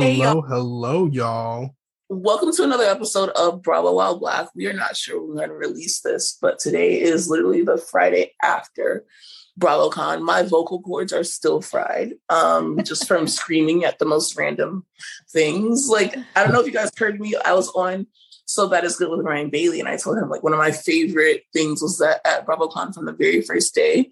hello, hello, y'all. Welcome to another episode of Bravo While Black. We are not sure when we're going to release this, but today is literally the Friday after BravoCon. My vocal cords are still fried, um, just from screaming at the most random things. Like, I don't know if you guys heard me. I was on So Bad It's Good with Ryan Bailey, and I told him like one of my favorite things was that at BravoCon from the very first day,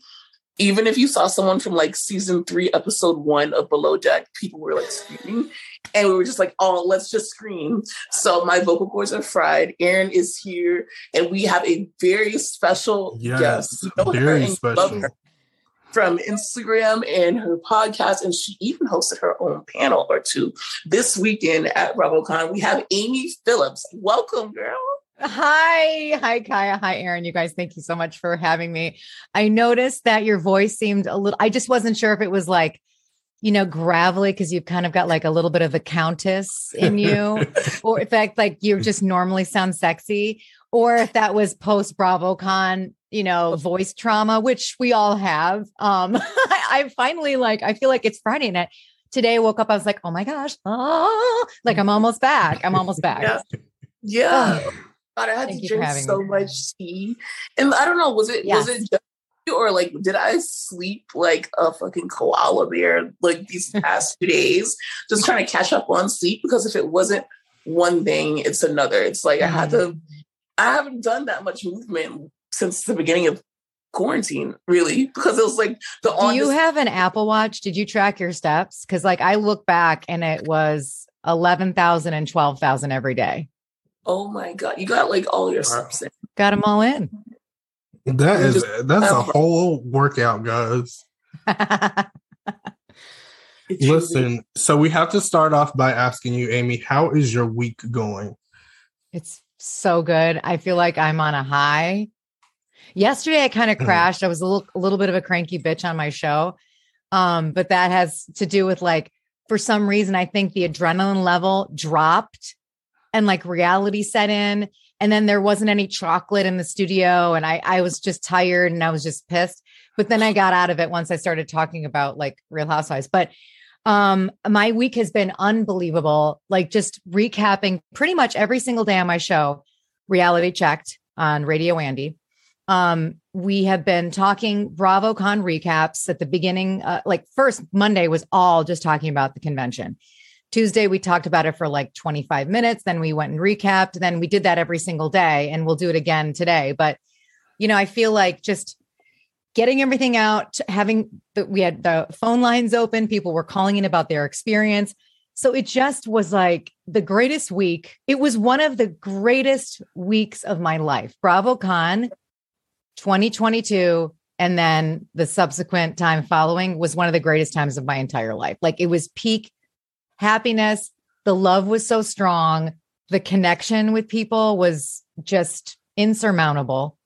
even if you saw someone from like season three, episode one of Below Deck, people were like screaming. And we were just like, oh, let's just scream. So my vocal cords are fried. Aaron is here, and we have a very special Yes, guest. You know very and you love special. From Instagram and her podcast, and she even hosted her own panel or two this weekend at BravoCon. We have Amy Phillips. Welcome, girl. Hi, hi, Kaya. Hi, Aaron. You guys, thank you so much for having me. I noticed that your voice seemed a little, I just wasn't sure if it was like, you know, gravelly because you've kind of got like a little bit of the countess in you, or in fact, like you just normally sound sexy, or if that was post BravoCon, you know, voice trauma, which we all have. Um, I, finally like, I feel like it's Friday night. Today I woke up, I was like, oh my gosh, ah, like I'm almost back. I'm almost back. Yeah. Yeah. God, I had Thank to drink so me. much tea. And I don't know, was it was it just or like did I sleep like a fucking koala bear like these past two days? Just trying to catch up on sleep because if it wasn't one thing, it's another. It's like I had Mm-hmm. to I haven't done that much movement since the beginning of quarantine, really, because it was like the Do you the- have an Apple Watch? Did you track your steps? Because like I look back and it was 11,000 and 12,000 every day. oh my god, you got like all your Wow. steps in. Got them all in. That We is just- that's a whole workout, guys. Listen, so we have to start off by asking you, Amy, how is your week going? it's so good. I feel like I'm on a high. Yesterday I kind of Mhm. crashed. I was a little a little bit of a cranky bitch on my show. Um, but that has to do with like for some reason I think the adrenaline level dropped and like reality set in and then there wasn't any chocolate in the studio and I I was just tired and I was just pissed. But then I got out of it once I started talking about like Real Housewives. But um my week has been unbelievable. Like just recapping pretty much every single day on my show, reality checked on Radio Andy. Um, we have been talking BravoCon recaps at the beginning. Uh, like first Monday was all just talking about the convention. Tuesday we talked about it for like 25 minutes. Then we went and recapped. Then we did that every single day, and we'll do it again today. But you know, I feel like just getting everything out, having the, we had the phone lines open. People were calling in about their experience. So it just was like the greatest week. It was one of the greatest weeks of my life. BravoCon 2022 and then the subsequent time following was one of the greatest times of my entire life. Like it was peak happiness. The love was so strong. The connection with people was just insurmountable.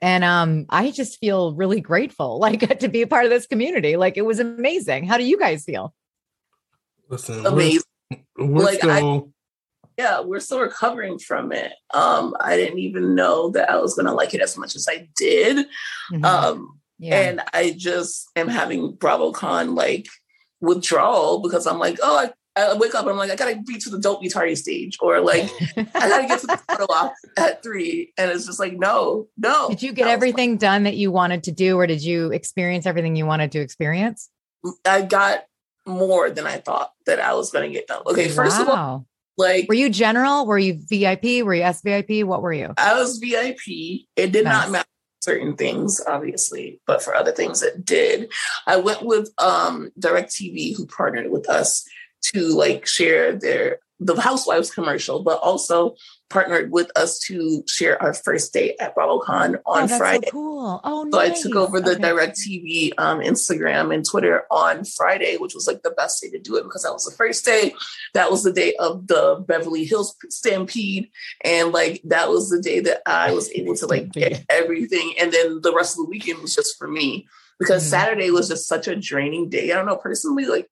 And um I just feel really grateful like to be a part of this community. Like it was amazing. How do you guys feel? Listen, we're, amazing. we're Like, I- yeah, we're still recovering from it. Um, I didn't even know that I was gonna like it as much as I did. Mhm. Um, yeah. and I just am having BravoCon like withdrawal because I'm like, oh, I, I wake up and I'm like, I gotta be to the don't tardy stage, or like I gotta get to the photo op at three, and it's just like, no, no. Did you get everything done that you wanted to do, or did you experience everything you wanted to experience? I got more than I thought that I was gonna get done. Okay, first of all, like were you general? Were you VIP? Were you SVIP? What were you? I was VIP. It did not Nice. matter certain things, obviously, but for other things it did. I went with um DirecTV who partnered with us to like share their the Housewives commercial, but also partnered with us to share our first day at BravoCon on oh, that's Friday. so cool. Oh, So I took over the Okay. DirecTV um, Instagram and Twitter on Friday, which was like the best day to do it because that was the first day. That was the day of the Beverly Hills Stampede, and like that was the day that I was able to like get everything. And then the rest of the weekend was just for me because Mhm. Saturday was just such a draining day. I don't know personally, like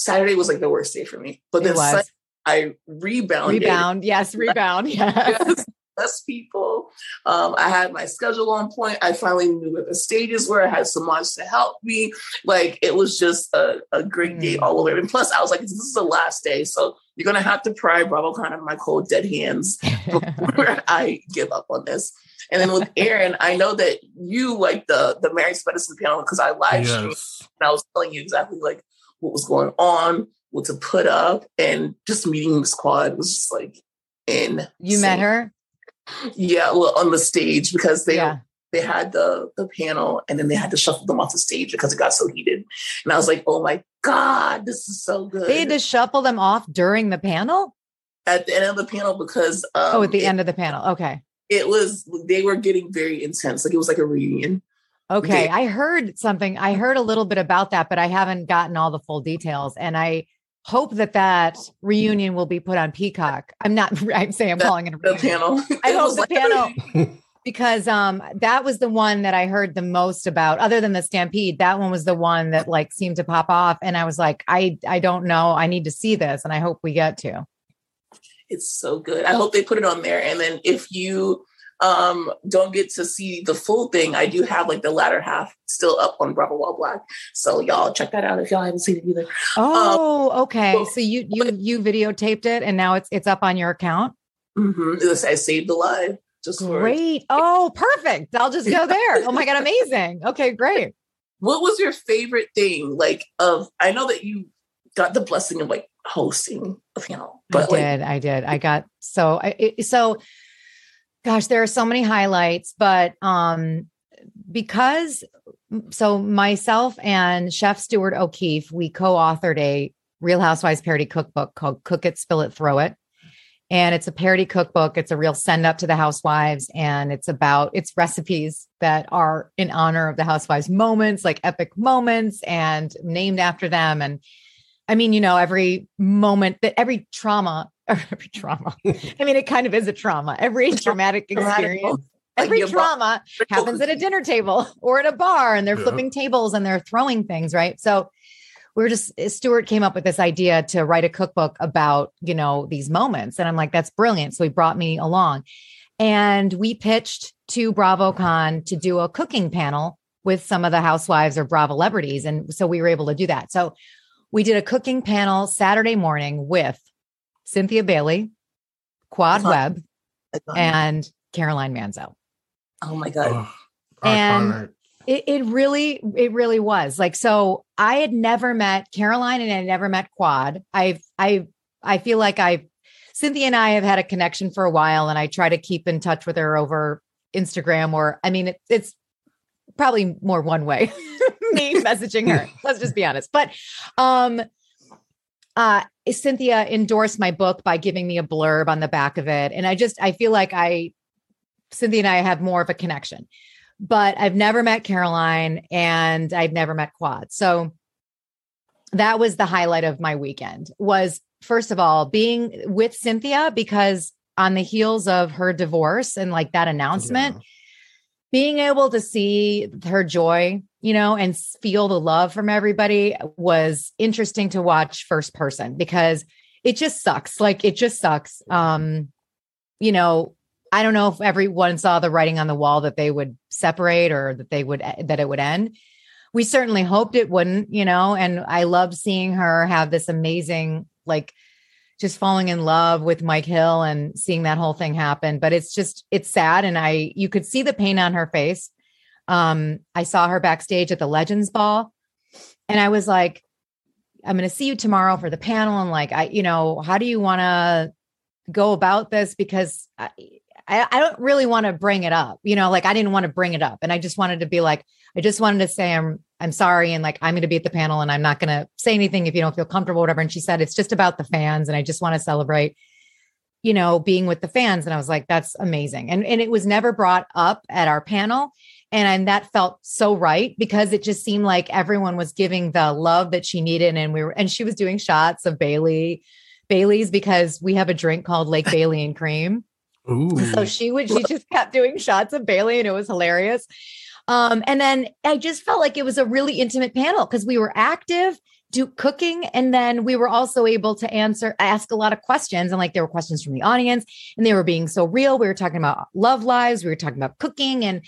Saturday was like the worst day for me, but then. Sunday, I rebounded. Rebound. Yes, rebound. Yes. Yes. people. Um, I had my schedule on point. I finally knew where the stages were. I had someone to help me. Like it was just a, a great day mm. all over. And plus, I was like, this is the last day. So you're gonna have to pry BravoCon of my cold dead hands before I give up on this. And then with Aaron, I know that you like the the Married Medicine panel because I live yes. streamed and I was telling you exactly like what was going on, what to put up, and just meeting the squad was just like in. You met her? Yeah, well, on the stage because they yeah. they had the the panel and then they had to shuffle them off the stage because it got so heated. And I was like, oh my God, this is so good. They had to shuffle them off during the panel? At the end of the panel because um, Oh, at the it, end of the panel. Okay. It was they were getting very intense. Like it was like a reunion. Okay. I heard something. I heard a little bit about that, but I haven't gotten all the full details. And I hope that that reunion will be put on Peacock. I'm not. I'm saying I'm the, calling it a the panel. I hope the panel because um that was the one that I heard the most about. Other than the Stampede, that one was the one that like seemed to pop off, and I was like, I I don't know. I need to see this, and I hope we get to. It's so good. I hope they put it on there. And then if you um, don't get to see the full thing, I do have like the latter half still up on Bravo While Black. So y'all check that out if y'all haven't seen it either. Oh, um, okay. so you you you videotaped it and now it's it's up on your account. Mm-hmm. I saved the live. Just great. oh, perfect. I'll just go there. oh my god, amazing. Okay, great. What was your favorite thing? Like of I know that you got the blessing of like hosting a panel. But I did. I did. I got so I it, so Gosh, there are so many highlights, but um because so myself and Chef Stuart O'Keefe, we co-authored a Real Housewives parody cookbook called Cook It, Spill It, Throw It. And it's a parody cookbook. It's a real send up to the housewives. And it's about it's recipes that are in honor of the housewives moments, like epic moments and named after them. And I mean, you know, every moment that every trauma every trauma. I mean, it kind of is a trauma. Every traumatic experience, every trauma happens at a dinner table or at a bar, and they're yeah. flipping tables and they're throwing things, right? So we're just eh, Stuart came up with this idea to write a cookbook about, you know, these moments. And I'm like, that's brilliant. So he brought me along. And we pitched to BravoCon to do a cooking panel with some of the housewives or Bravo celebrities. And so we were able to do that. So we did a cooking panel Saturday morning with Cynthia Bailey, Quad Webb, and Caroline Manzo. Oh my God. Oh, and it, it really, it really was like, so I had never met Caroline and I never met Quad. I've, I, I feel like I've, Cynthia and I have had a connection for a while and I try to keep in touch with her over Instagram or, I mean, it, it's probably more one way me messaging her. Let's just be honest. But, um, uh, Cynthia endorsed my book by giving me a blurb on the back of it. And I just, I feel like I, Cynthia and I have more of a connection, but I've never met Caroline and I've never met Quad. So that was the highlight of my weekend was first of all being with Cynthia because on the heels of her divorce and like that announcement, yeah. being able to see her joy you know, and feel the love from everybody was interesting to watch first person because it just sucks. Like it just sucks. Um, you know, I don't know if everyone saw the writing on the wall that they would separate or that they would that it would end. We certainly hoped it wouldn't, you know, and I loved seeing her have this amazing like just falling in love with Mike Hill and seeing that whole thing happen, but it's just it's sad and I you could see the pain on her face um, I saw her backstage at the Legends Ball, and I was like, I'm going to see you tomorrow for the panel. And like, I, you know, how do you want to go about this? Because I, I, I don't really want to bring it up, you know, like I didn't want to bring it up. And I just wanted to be like, I just wanted to say, I'm, I'm sorry. And like, I'm going to be at the panel and I'm not going to say anything if you don't feel comfortable, whatever. And she said, it's just about the fans. And I just want to celebrate, you know, being with the fans. And I was like, that's amazing. And, and it was never brought up at our panel. And, and that felt so right because it just seemed like everyone was giving the love that she needed. And we were, and she was doing shots of Bailey, Bailey's because we have a drink called Lake Bailey and Cream. Ooh. So she would, she just kept doing shots of Bailey and it was hilarious. Um, and then I just felt like it was a really intimate panel because we were active do cooking and then we were also able to answer ask a lot of questions and like there were questions from the audience and they were being so real we were talking about love lives we were talking about cooking and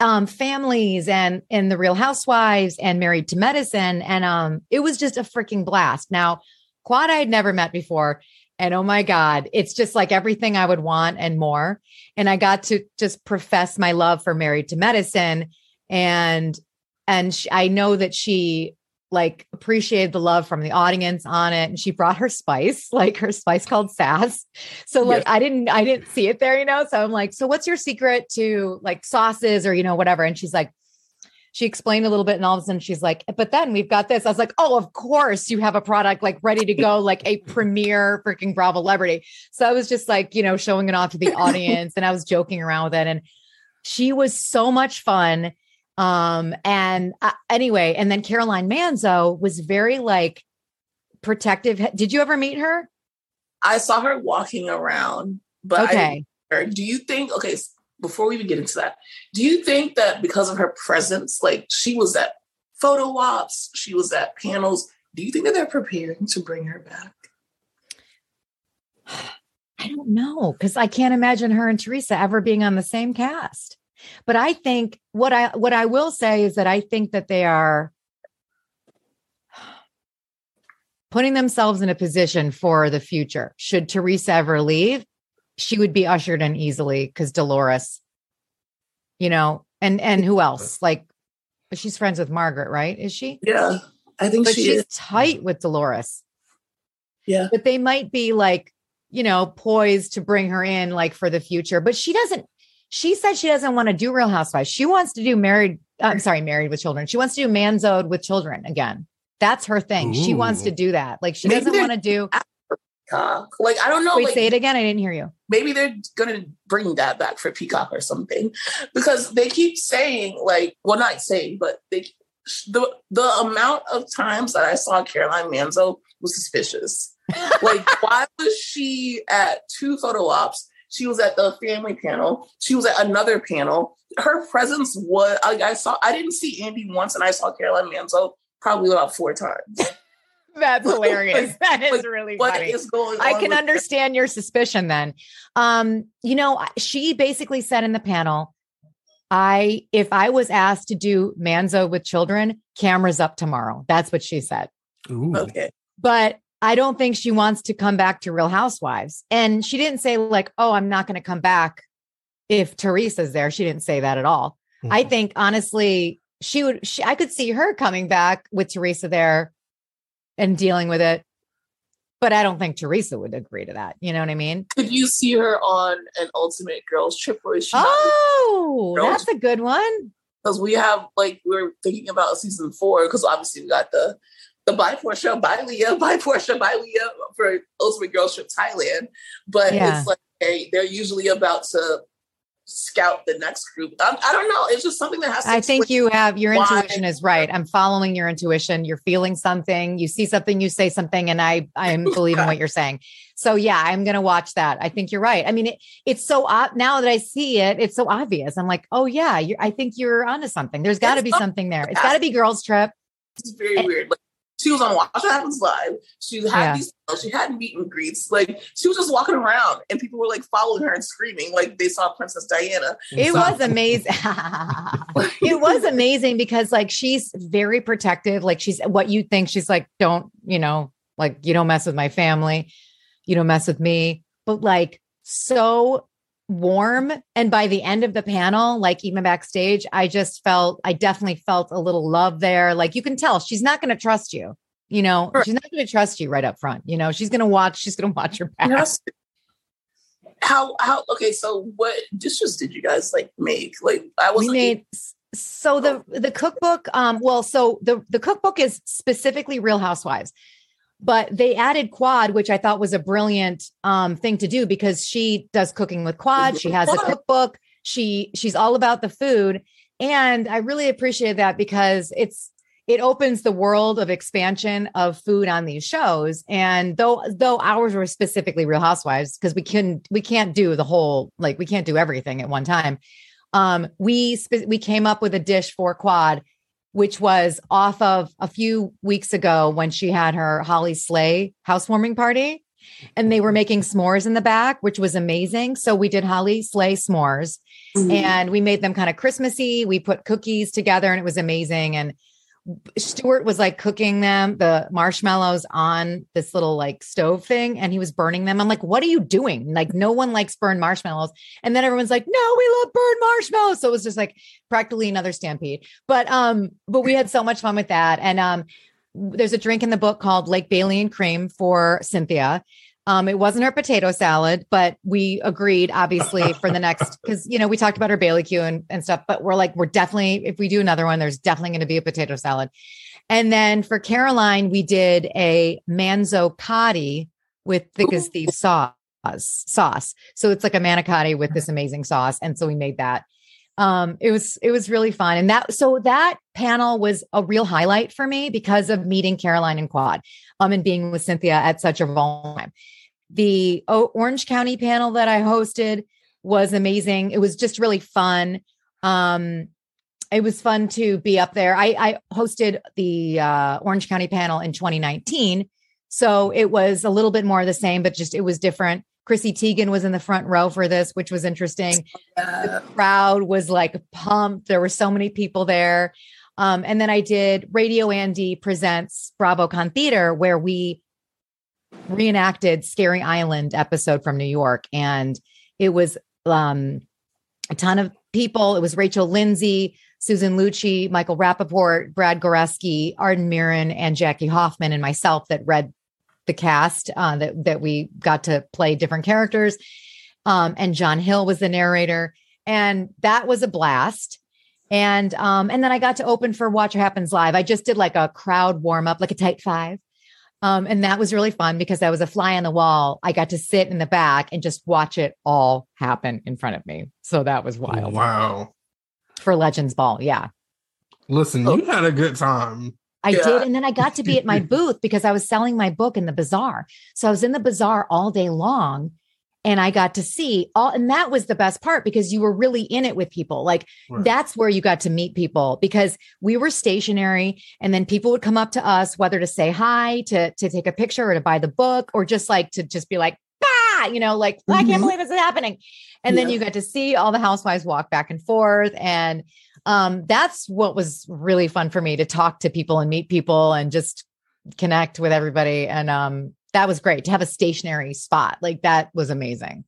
um, families and and the real housewives and married to medicine. And um it was just a freaking blast. Now quad i had never met before. And oh my god it's just like everything i would want and more. And i got to just profess my love for married to medicine. And and she, i know that she like appreciated the love from the audience on it and she brought her spice like her spice called sass. So like yes. i didn't i didn't see it there you know? So i'm like so what's your secret to like sauces or you know whatever? And she's like she explained a little bit and all of a sudden she's like but then we've got this. I was like oh of course you have a product like ready to go like a premier freaking bravo celebrity. So i was just like you know showing it off to the audience and i was joking around with it and she was so much fun um, and uh, anyway, and then Caroline Manzo was very like protective. Did you ever meet her? I saw her walking around, but okay. do you think, okay, before we even get into that, do you think that because of her presence, like she was at photo ops, she was at panels, do you think that they're preparing to bring her back? I don't know because I can't imagine her and Teresa ever being on the same cast. But I think what I what I will say is that I think that they are putting themselves in a position for the future. Should Teresa ever leave, she would be ushered in easily because Dolores, you know, and and who else? Like she's friends with Margaret, right? Is she? Yeah, I think but she she's is. tight with Dolores. Yeah, but they might be like you know poised to bring her in like for the future. But she doesn't she said she doesn't want to do Real Housewives. She wants to do married. I'm sorry, married with children. She wants to do Manzo'd with children again. That's her thing. Ooh. She wants to do that. Like she maybe doesn't want to do. Peacock. Like I don't know. Wait, like, say it again. I didn't hear you. Maybe they're gonna bring that back for Peacock or something, because they keep saying like, well, not saying, but they the the amount of times that I saw Caroline Manzo was suspicious. like, why was she at two photo ops? She was at the family panel. She was at another panel. Her presence was like I saw. I didn't see Andy once, and I saw Caroline Manzo probably about four times. That's hilarious. that is really what funny. Is going I can understand your suspicion then. Um, you know, she basically said in the panel, I if I was asked to do Manzo with children, cameras up tomorrow. That's what she said. Ooh. Okay. But I don't think she wants to come back to Real Housewives. And she didn't say, like, oh, I'm not going to come back if Teresa's there. She didn't say that at all. Mm-hmm. I think, honestly, she would, she, I could see her coming back with Teresa there and dealing with it. But I don't think Teresa would agree to that. You know what I mean? Could you see her on an Ultimate Girls Trip where she? Oh, that's a good one. Because we have like we're thinking about season four because obviously we got the the By Porsha, by Leah, by Porsha, by Leah for Ultimate Girls Trip Thailand. But yeah. it's like hey, they're usually about to scout the next group. I, I don't know. It's just something that has to. I think you have your why. intuition is right. I'm following your intuition. You're feeling something. You see something. You say something, and I I am believing what you're saying. So yeah, I'm gonna watch that. I think you're right. I mean, it, it's so ob- now that I see it, it's so obvious. I'm like, oh yeah, I think you're onto something. There's got to be something there. It's got to be girls trip. It's very and, weird. Like, she was on Watch What Happens Live. She had yeah. these, she had meet and greets. Like she was just walking around, and people were like following her and screaming like they saw Princess Diana. It so, was amazing. it was amazing because like she's very protective. Like she's what you think. She's like, don't you know, like you don't mess with my family, you don't mess with me. But like so warm. And by the end of the panel, like even backstage, I just felt, I definitely felt a little love there. Like you can tell she's not going to trust you. You know, sure. she's not going to trust you right up front. You know, she's going to watch, she's going to watch your back. Yes. How, how, okay. So what dishes did you guys like make? Like I was made, so the, the cookbook, um, well, so the, the cookbook is specifically Real Housewives but they added quad which i thought was a brilliant um, thing to do because she does cooking with quad. She has a cookbook. She she's all about the food. And i really appreciate that because it's it opens the world of expansion of food on these shows. And though though ours were specifically real housewives because we can we can't do the whole like we can't do everything at one time um we we came up with a dish for quad which was off of a few weeks ago when she had her Holly Slay housewarming party. And they were making s'mores in the back, which was amazing. So we did Holly Slay s'mores Mhm. and we made them kind of Christmassy. We put cookies together and it was amazing. And Stuart was like cooking them, the marshmallows on this little like stove thing, and he was burning them. I'm like, what are you doing? Like, no one likes burned marshmallows. And then everyone's like, no, we love burned marshmallows. So it was just like practically another stampede. But um, but we had so much fun with that. And um, there's a drink in the book called Lake Bailey and Cream for Cynthia. Um, it wasn't her potato salad, but we agreed, obviously, for the next because you know we talked about her Bailey Q and, and stuff, but we're like, we're definitely if we do another one, there's definitely going to be a potato salad. And then for Caroline, we did a manzo cotti with thick as thief sauce sauce. So it's like a manicotti with this amazing sauce, and so we made that. Um, it was it was really fun, and that so that panel was a real highlight for me because of meeting Caroline and Quad, um, and being with Cynthia at such a vulnerable time the Orange County panel that I hosted was amazing. It was just really fun. Um, it was fun to be up there. I, I hosted the uh, Orange County panel in 2019, so it was a little bit more of the same, but just it was different. Chrissy Teigen was in the front row for this, which was interesting. Yeah. The crowd was like pumped. There were so many people there. Um, and then I did Radio Andy presents BravoCon Theater, where we reenacted Scary Island episode from New York. And it was um, a ton of people. It was Rachel Lindsay, Susan Lucci, Michael Rapaport, Brad Goreski, Arden Myrin, and Jackie Hoffman, and myself that read the cast uh, that, that we got to play different characters. Um, and John Hill was the narrator. And that was a blast. And um, and then I got to open for Watch What Happens Live. I just did like a crowd warm up, like a tight five. Um, and that was really fun because I was a fly on the wall. I got to sit in the back and just watch it all happen in front of me. So that was wild Wow. for Legends Ball. Yeah, Listen, you had a good time. I Yeah. did. And then I got to be at my booth because I was selling my book in the bazaar. So I was in the bazaar all day long and I got to see all, and that was the best part because you were really in it with people. Like Right. that's where you got to meet people because we were stationary and then people would come up to us whether to say hi to to take a picture or to buy the book or just like to just be like bah you know like i can't Mhm. believe this is happening and then you got to see all the housewives walk back and forth and um that's what was really fun for me to talk to people and meet people and just connect with everybody and um that was great to have a stationary spot like that was amazing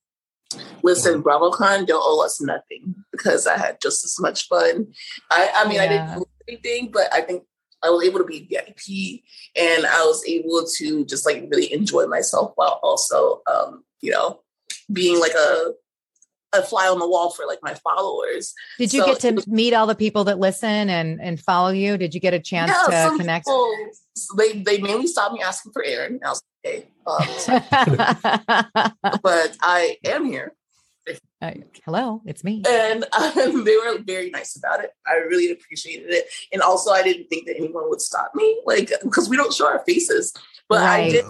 Listen, BravoCon don't owe us nothing because I had just as much fun. I, I mean, I didn't do anything, but I think I was able to be VIP and I was able to just like really enjoy myself while also, um, you know, being like a a fly on the wall for like my followers. Did you So get to meet all the people that listen and and follow you? Did you get a chance to some connect? people, they they mainly stopped me asking for Aaron. I was like, hey, um, but I am here. Uh, Hello, it's me. and um, they were very nice about it. I really appreciated it, and also I didn't think that anyone would stop me, like because we don't show our faces. But I did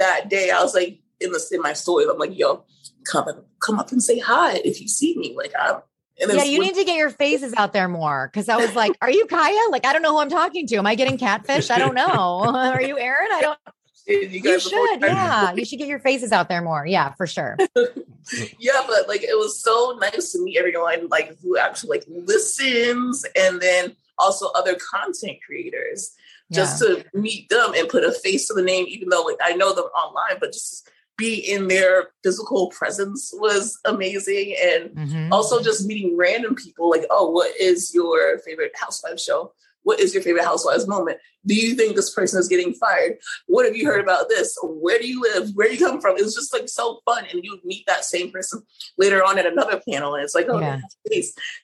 that day. I was like in the in my story. I'm like, yo, come up, come up and say hi if you see me. Like I'm. And Yeah, you need to get your faces out there more because I was like, "Are you Kaya? Like, I don't know who I'm talking to. Am I getting catfish? I don't know. Are you Aaron? I don't. you You should. Yeah, you should get your faces out there more. Yeah, for sure. yeah, but like it was so nice to meet everyone like who actually like listens, and then also other content creators. Just to meet them and put a face to the name, even though like I know them online, but just be in their physical presence was amazing. And Mhm. also just meeting random people like, oh, what is your favorite housewives show? What is your favorite housewives moment? Do you think this person is getting fired? What have you heard about this? Where do you live? Where do you come from? It was just like so fun. And you meet that same person later on at another panel. And it's like, oh, Yeah.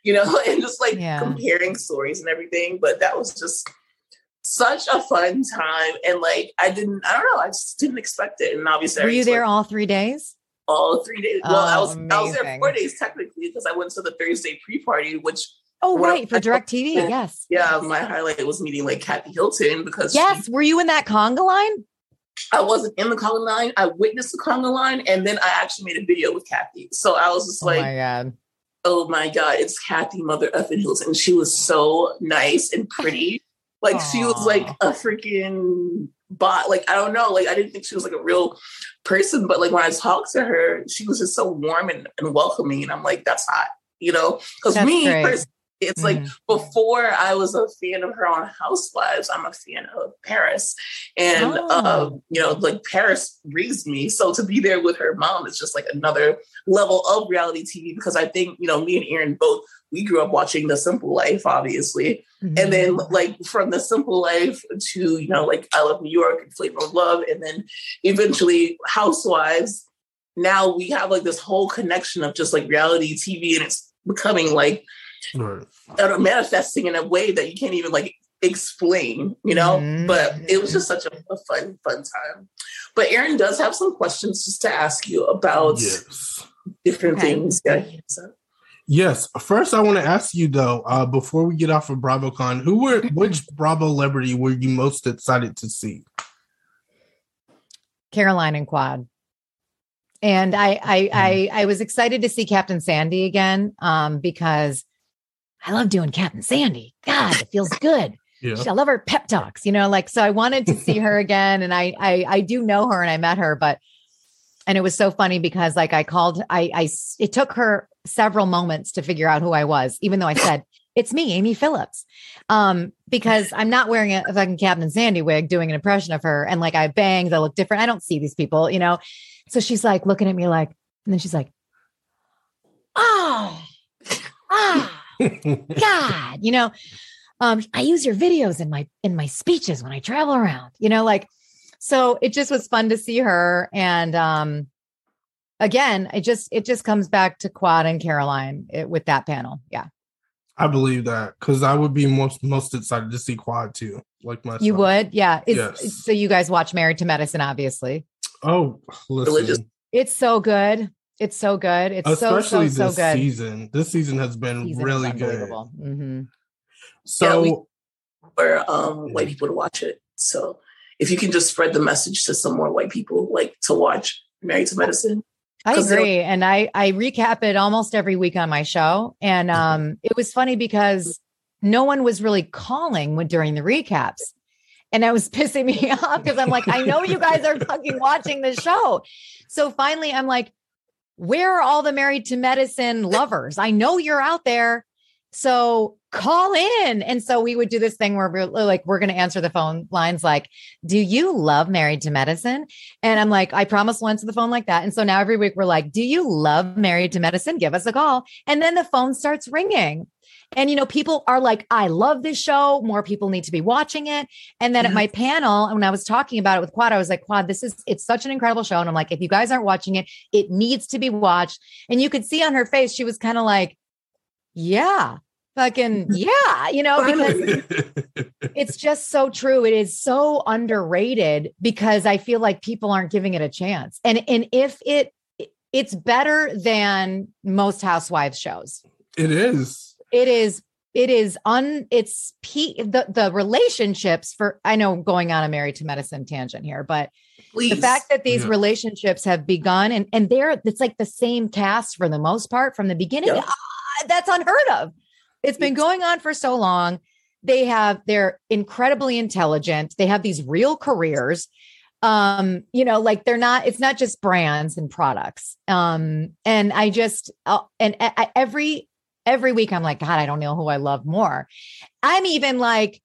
you know, and just like Yeah. comparing stories and everything. But that was just such a fun time. And like, I didn't, I don't know, I just didn't expect it. And obviously, Were you there like, all three days? all three days? Well, I Oh, was, I was there four days technically because I went to the Thursday pre party, which Oh, right, for Direct TV. Yes. yeah, my highlight was meeting like Kathy Hilton because she- Yes. Were you in that conga line? I wasn't in the conga line. I witnessed the conga line, and then I actually made a video with Kathy. So I was just oh like, my god. oh my god, it's Kathy Mother effing Hilton. She was so nice and pretty. Like Aww. she was like a freaking bot. Like I don't know. Like I didn't think she was like a real person, but like when I talked to her, she was just so warm and, and welcoming. And I'm like, that's hot, you know? Because me, personally, it's mm. like before I was a fan of her on Housewives, I'm a fan of Paris. And, oh. um, you know, like Paris raised me. So to be there with her mom is just like another level of reality TV because I think, you know, me and Aaron both, we grew up watching The Simple Life, obviously. Mm-hmm. And then, like, from The Simple Life to, you know, like I Love New York and Flavor of Love, and then eventually Housewives. Now we have like this whole connection of just like reality TV and it's becoming like right. manifesting in a way that you can't even like explain, you know. Mm-hmm. But it was just such a, a, fun, fun time. But Aaron does have some questions just to ask you about yes. different okay. things. Yeah. So. Yes. First, I want to ask you though, uh, before we get off of BravoCon, who were which Bravo celebrity were you most excited to see? Caroline and Quad. And I I mm. I, I was excited to see Captain Sandy again um, because I love doing Captain Sandy. God, it feels good. Yeah. I love her pep talks, you know, like so I wanted to see her again. And I I I do know her and I met her, but and it was so funny because like I called, I I it took her several moments to figure out who I was, even though I said, it's me, Amy Phillips. Um, because I'm not wearing a, fucking Captain Sandy wig doing an impression of her. And like I have bangs, I look different. I don't see these people, you know. So she's like looking at me like, and then she's like, oh, ah. God, you know, um, I use your videos in my in my speeches when I travel around, you know, like so it just was fun to see her. And um again, it just it just comes back to Quad and Caroline it, with that panel. Yeah. I believe that because I would be most most excited to see Quad too. Like myself. You would, yeah. yes. So you guys watch Married to Medicine, obviously. Oh, listen. It's so good. It's so good. It's Especially so so this so good. Season. This season has been season really good. Mm-hmm. So, yeah, for um, white people to watch it. So, if you can just spread the message to some more white people, like to watch Married to Medicine. I agree, and I I recap it almost every week on my show, and mm-hmm. um, it was funny because no one was really calling when during the recaps. And that was pissing me off because I'm like, I know you guys are fucking watching the show. So finally, I'm like, where are all the married to medicine lovers? I know you're out there. So call in. And so we would do this thing where we're like, we're going to answer the phone lines like, do you love married to medicine? And I'm like, I promise we'll answer the phone like that. And so now every week we're like, do you love married to medicine? Give us a call. And then the phone starts ringing. And, you know, people are like, I love this show. More people need to be watching it. And then at mm-hmm. my panel, when I was talking about it with Quad, I was like, Quad, this is, it's such an incredible show. And I'm like, if you guys aren't watching it, it needs to be watched. And you could see on her face, she was kind of like, yeah, fucking mm-hmm. yeah, you know, because it's just so true. It is so underrated because I feel like people aren't giving it a chance. And and if it it's better than most housewives shows. It is it is it is un it's p the the relationships for i know going on a married to medicine tangent here but Please. the fact that these yeah. relationships have begun and and they're it's like the same cast for the most part from the beginning yep. ah, that's unheard of it's been going on for so long they have they're incredibly intelligent they have these real careers um you know like they're not it's not just brands and products um and i just uh, and uh, every every week I'm like, God, I don't know who I love more. I'm even like,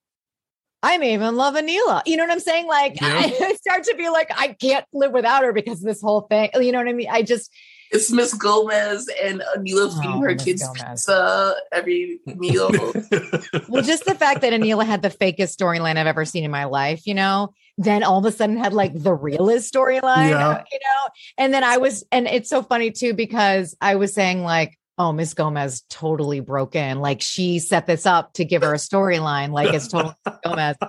I'm even love Anila. You know what I'm saying? Like yeah. I start to be like, I can't live without her because this whole thing. You know what I mean? I just it's Miss Gomez and Anila oh, feeding oh, her Ms. kids Gomez. pizza every meal. well, just the fact that Anila had the fakest storyline I've ever seen in my life, you know, then all of a sudden had like the realest storyline, yeah. you know, and then I was, and it's so funny too because I was saying like, oh, Miss Gomez totally broke in. Like she set this up to give her a storyline. Like it's totally Gomez.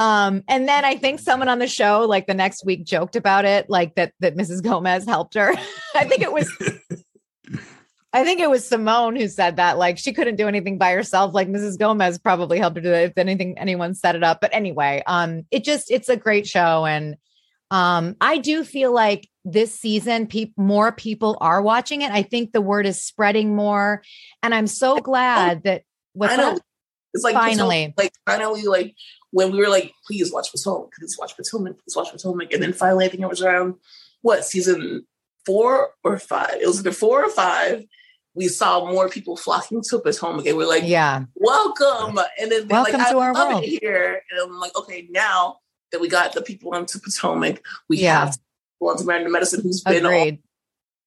Um, and then I think someone on the show, like the next week, joked about it, like that that Mrs. Gomez helped her. I think it was I think it was Simone who said that. Like she couldn't do anything by herself. Like Mrs. Gomez probably helped her do that if anything anyone set it up. But anyway, um, it just it's a great show. And um, I do feel like this season, pe- more people are watching it. I think the word is spreading more, and I'm so glad that. What's Finally. It's like Finally. Potomac, like finally, like when we were like, please watch Potomac, please watch Potomac, please watch Potomac, and then finally, I think it was around what season four or five. It was either four or five. We saw more people flocking to Potomac, and we're like, Yeah, welcome. And then they're like, Welcome I to our love world. it here. And I'm like, okay, now that we got the people onto Potomac, we Yeah. have onto Married to Medicine who's been on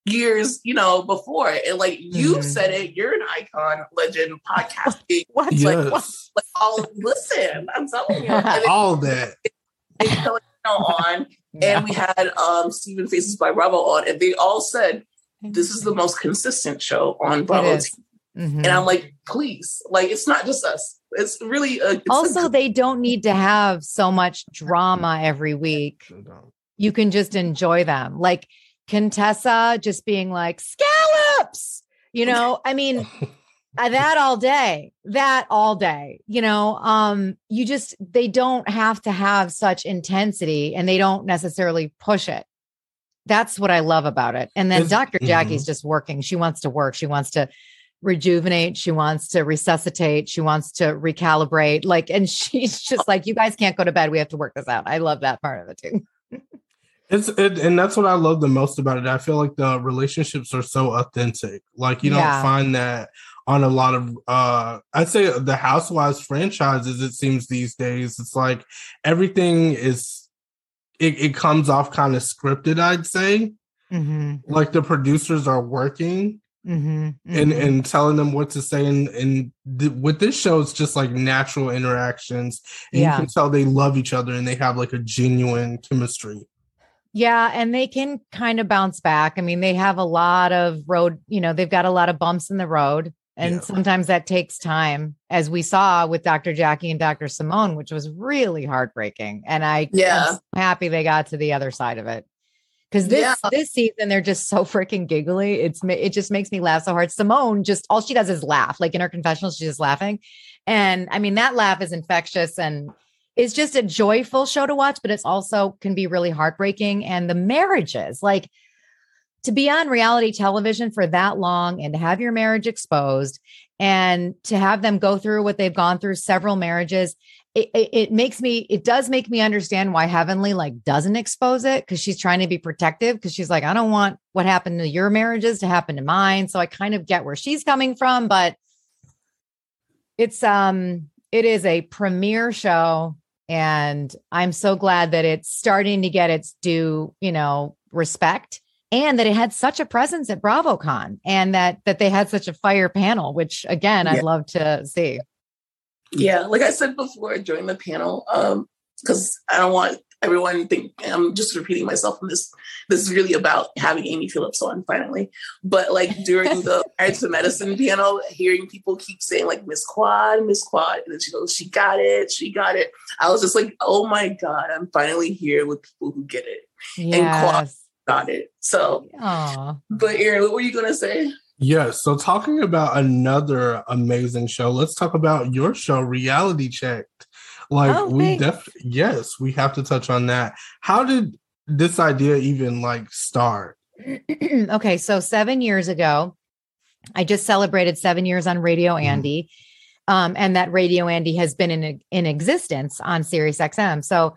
years, you know, before. And like you Mhm. said it, you're an icon, legend, podcasting. What's yes. like what? like, all listen, I'm telling you. And all that. they Pellegrino on, and we had um Stephen Faces by Bravo on, and they all said this is the most consistent show on Bravo. is. Mhm. And I'm like, please, like it's not just us. It's really a it's also good- they don't need to have so much drama every week. You can just enjoy them. Like Contessa just being like scallops. You know, I mean, uh, that all day that all day you know um you just they don't have to have such intensity and they don't necessarily push it. That's what i love about it. And then dr jackie's just working. She wants to work. She wants to rejuvenate. She wants to resuscitate. She wants to recalibrate. Like and she's just like you guys can't go to bed. We have to work this out. I love that part of it too It's it, and that's what I love the most about it. I feel like the relationships are so authentic. Like you Yeah. don't find that on a lot of uh I'd say the Housewives franchises, it seems these days. It's like everything is it, it comes off kind of scripted, I'd say. mm-hmm, Like the producers are working mm-hmm, and and telling them what to say and and th- with this show it's just like natural interactions and Yeah. you can tell they love each other and they have like a genuine chemistry Yeah, and they can kind of bounce back. I mean, they have a lot of road, you know, they've got a lot of bumps in the road. And Yeah. sometimes that takes time, as we saw with Dr. Jackie and Dr. Simone, which was really heartbreaking. And I, Yeah. I'm so happy they got to the other side of it. Because this Yeah. this season they're just so freaking giggly. It's it just makes me laugh so hard. Simone just all she does is laugh. Like in her confessional, she's just laughing, and I mean that laugh is infectious and it's just a joyful show to watch, but it's also can be really heartbreaking. And the marriages, like to be on reality television for that long and to have your marriage exposed and to have them go through what they've gone through several marriages it, it, it makes me it does make me understand why heavenly like doesn't expose it because she's trying to be protective because she's like i don't want what happened to your marriages to happen to mine so i kind of get where she's coming from but it's um it is a premiere show and i'm so glad that it's starting to get its due you know respect and that it had such a presence at BravoCon and that that they had such a fire panel which again Yeah. I'd love to see. Yeah, like I said before during the panel, um, because I don't want everyone think I'm just repeating myself in this. This is really about having Amy Phillips on finally. But like during the Married to Medicine panel, hearing people keep saying like Miss Quad, Miss Quad, and then she goes, she got it, she got it. I was just like, oh my God, I'm finally here with people who get it, Yes. And Quad got it. So, Aw. but Erin, what were you gonna say? Yes. So talking about another amazing show, let's talk about your show, Reality Checked. Like Oh, we def yes, we have to touch on that. How did this idea even like start? okay, so seven years ago, I just celebrated seven years on Radio Mhm. Andy, um, and that Radio Andy has been in in existence on Sirius XM. So,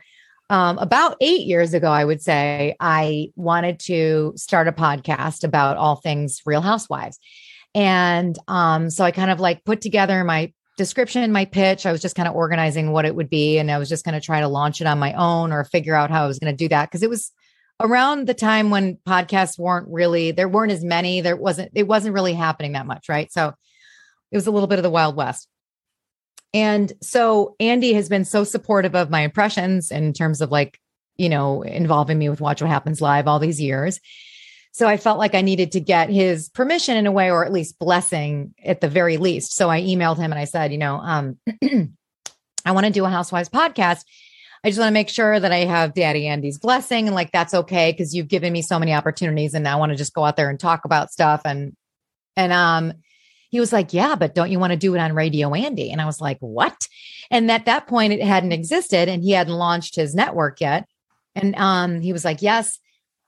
um, about eight years ago, I would say I wanted to start a podcast about all things Real Housewives, and um, so I kind of like put together my description, in my pitch. I was just kind of organizing what it would be, and I was just going to try to launch it on my own or figure out how I was going to do that because it was around the time when podcasts weren't really there weren't as many there wasn't it wasn't really happening that much right? So it was a little bit of the wild west. And so andy has been so supportive of my impressions in terms of like you know involving me with watch what happens live all these years so i felt like i needed to get his permission in a way or at least blessing at the very least so i emailed him and i said you know um i want to do a housewives podcast I just want to make sure that I have Daddy Andy's blessing and like that's okay because you've given me so many opportunities and I want to just go out there and talk about stuff and and um he was like, "Yeah, but don't you want to do it on Radio Andy?" And I was like, "What?" And at that point it hadn't existed and he hadn't launched his network yet. And um he was like, "Yes,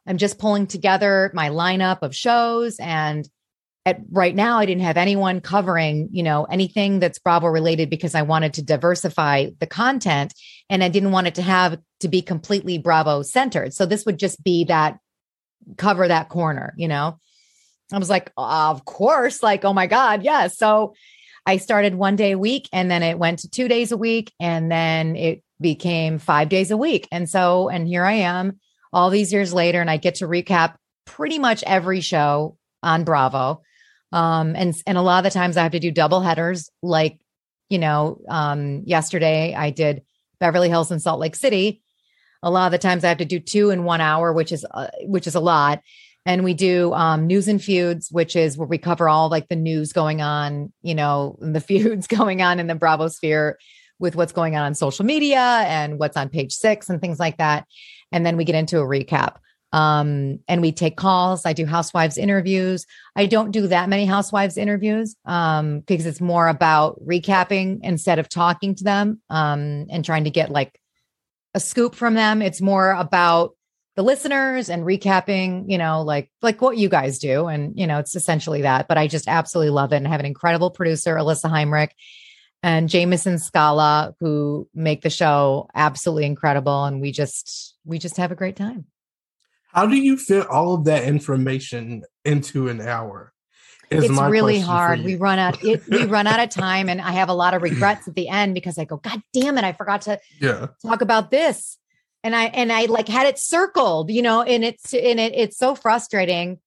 I'm just pulling together my lineup of shows and at right now I didn't have anyone covering, you know, anything that's Bravo related because I wanted to diversify the content and I didn't want it to have to be completely Bravo centered. So this would just be that cover that corner, you know. I was like, of course, like, oh my God, yes. Yeah. So I started one day a week and then it went to two days a week and then it became five days a week. And so, and here I am all these years later, and I get to recap pretty much every show on Bravo. Um, and and a lot of the times I have to do double headers. Like, you know, um, yesterday I did Beverly Hills and Salt Lake City. A lot of the times I have to do two in one hour, which is uh, which is a lot. And we do um, news and feuds, which is where we cover all like the news going on, you know, the feuds going on in the Bravo sphere with what's going on on social media and what's on page six and things like that. And then we get into a recap um, and we take calls. I do housewives interviews. I don't do that many housewives interviews um, because it's more about recapping instead of talking to them um, and trying to get like a scoop from them. It's more about the listeners and recapping, you know, like like what you guys do, and you know, it's essentially that. But I just absolutely love it and have an incredible producer, Alyssa Heimrich, and Jameson Scala, who make the show absolutely incredible, and we just we just have a great time. How do you fit all of that information into an hour? it's really hard. We run out it, we run out of time and I have a lot of regrets at the end because I go, God damn it, I forgot to yeah. talk about this. And I and I like had it circled, you know, and it's and it it's so frustrating.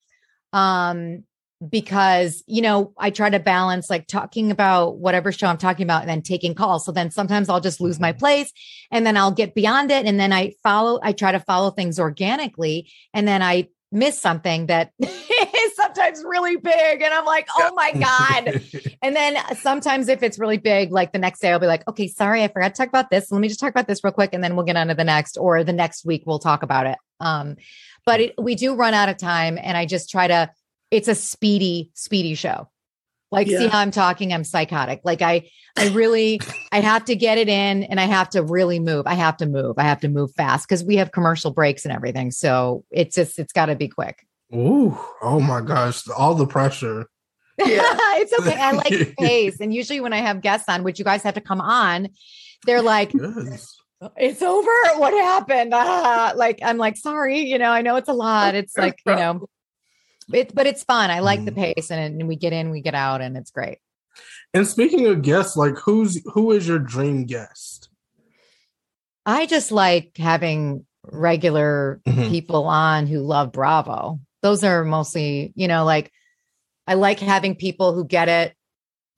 Um because you know i try to balance like talking about whatever show i'm talking about and then taking calls. So then sometimes i'll just lose my mm-hmm. place and then i'll get beyond it. And then i follow i try to follow things organically and then i miss something that is sometimes really big and i'm like oh my god. And then sometimes if it's really big like the next day i'll be like okay sorry i forgot to talk about this. Let me just talk about this real quick and then we'll get on to the next or the next week we'll talk about it. Um but it, we do run out of time and i just try to it's a speedy, speedy show. Like, yeah. see how I'm talking? I'm psychotic. Like, I, I really, I have to get it in and I have to really move. I have to move. I have to move fast because we have commercial breaks and everything. So it's just, it's got to be quick. Ooh, oh my gosh, all the pressure. Yeah. it's okay. I like pace. And usually when I have guests on, which you guys have to come on, they're like, yes. it's over. What happened? Uh, like, I'm like, sorry, you know, I know it's a lot. It's like, you know, it, but it's fun. I like mm. the pace, and, and we get in, we get out, and it's great. And speaking of guests, like who's who is your dream guest? I just like having regular mm-hmm. people on who love Bravo. Those are mostly, you know, like I like having people who get it,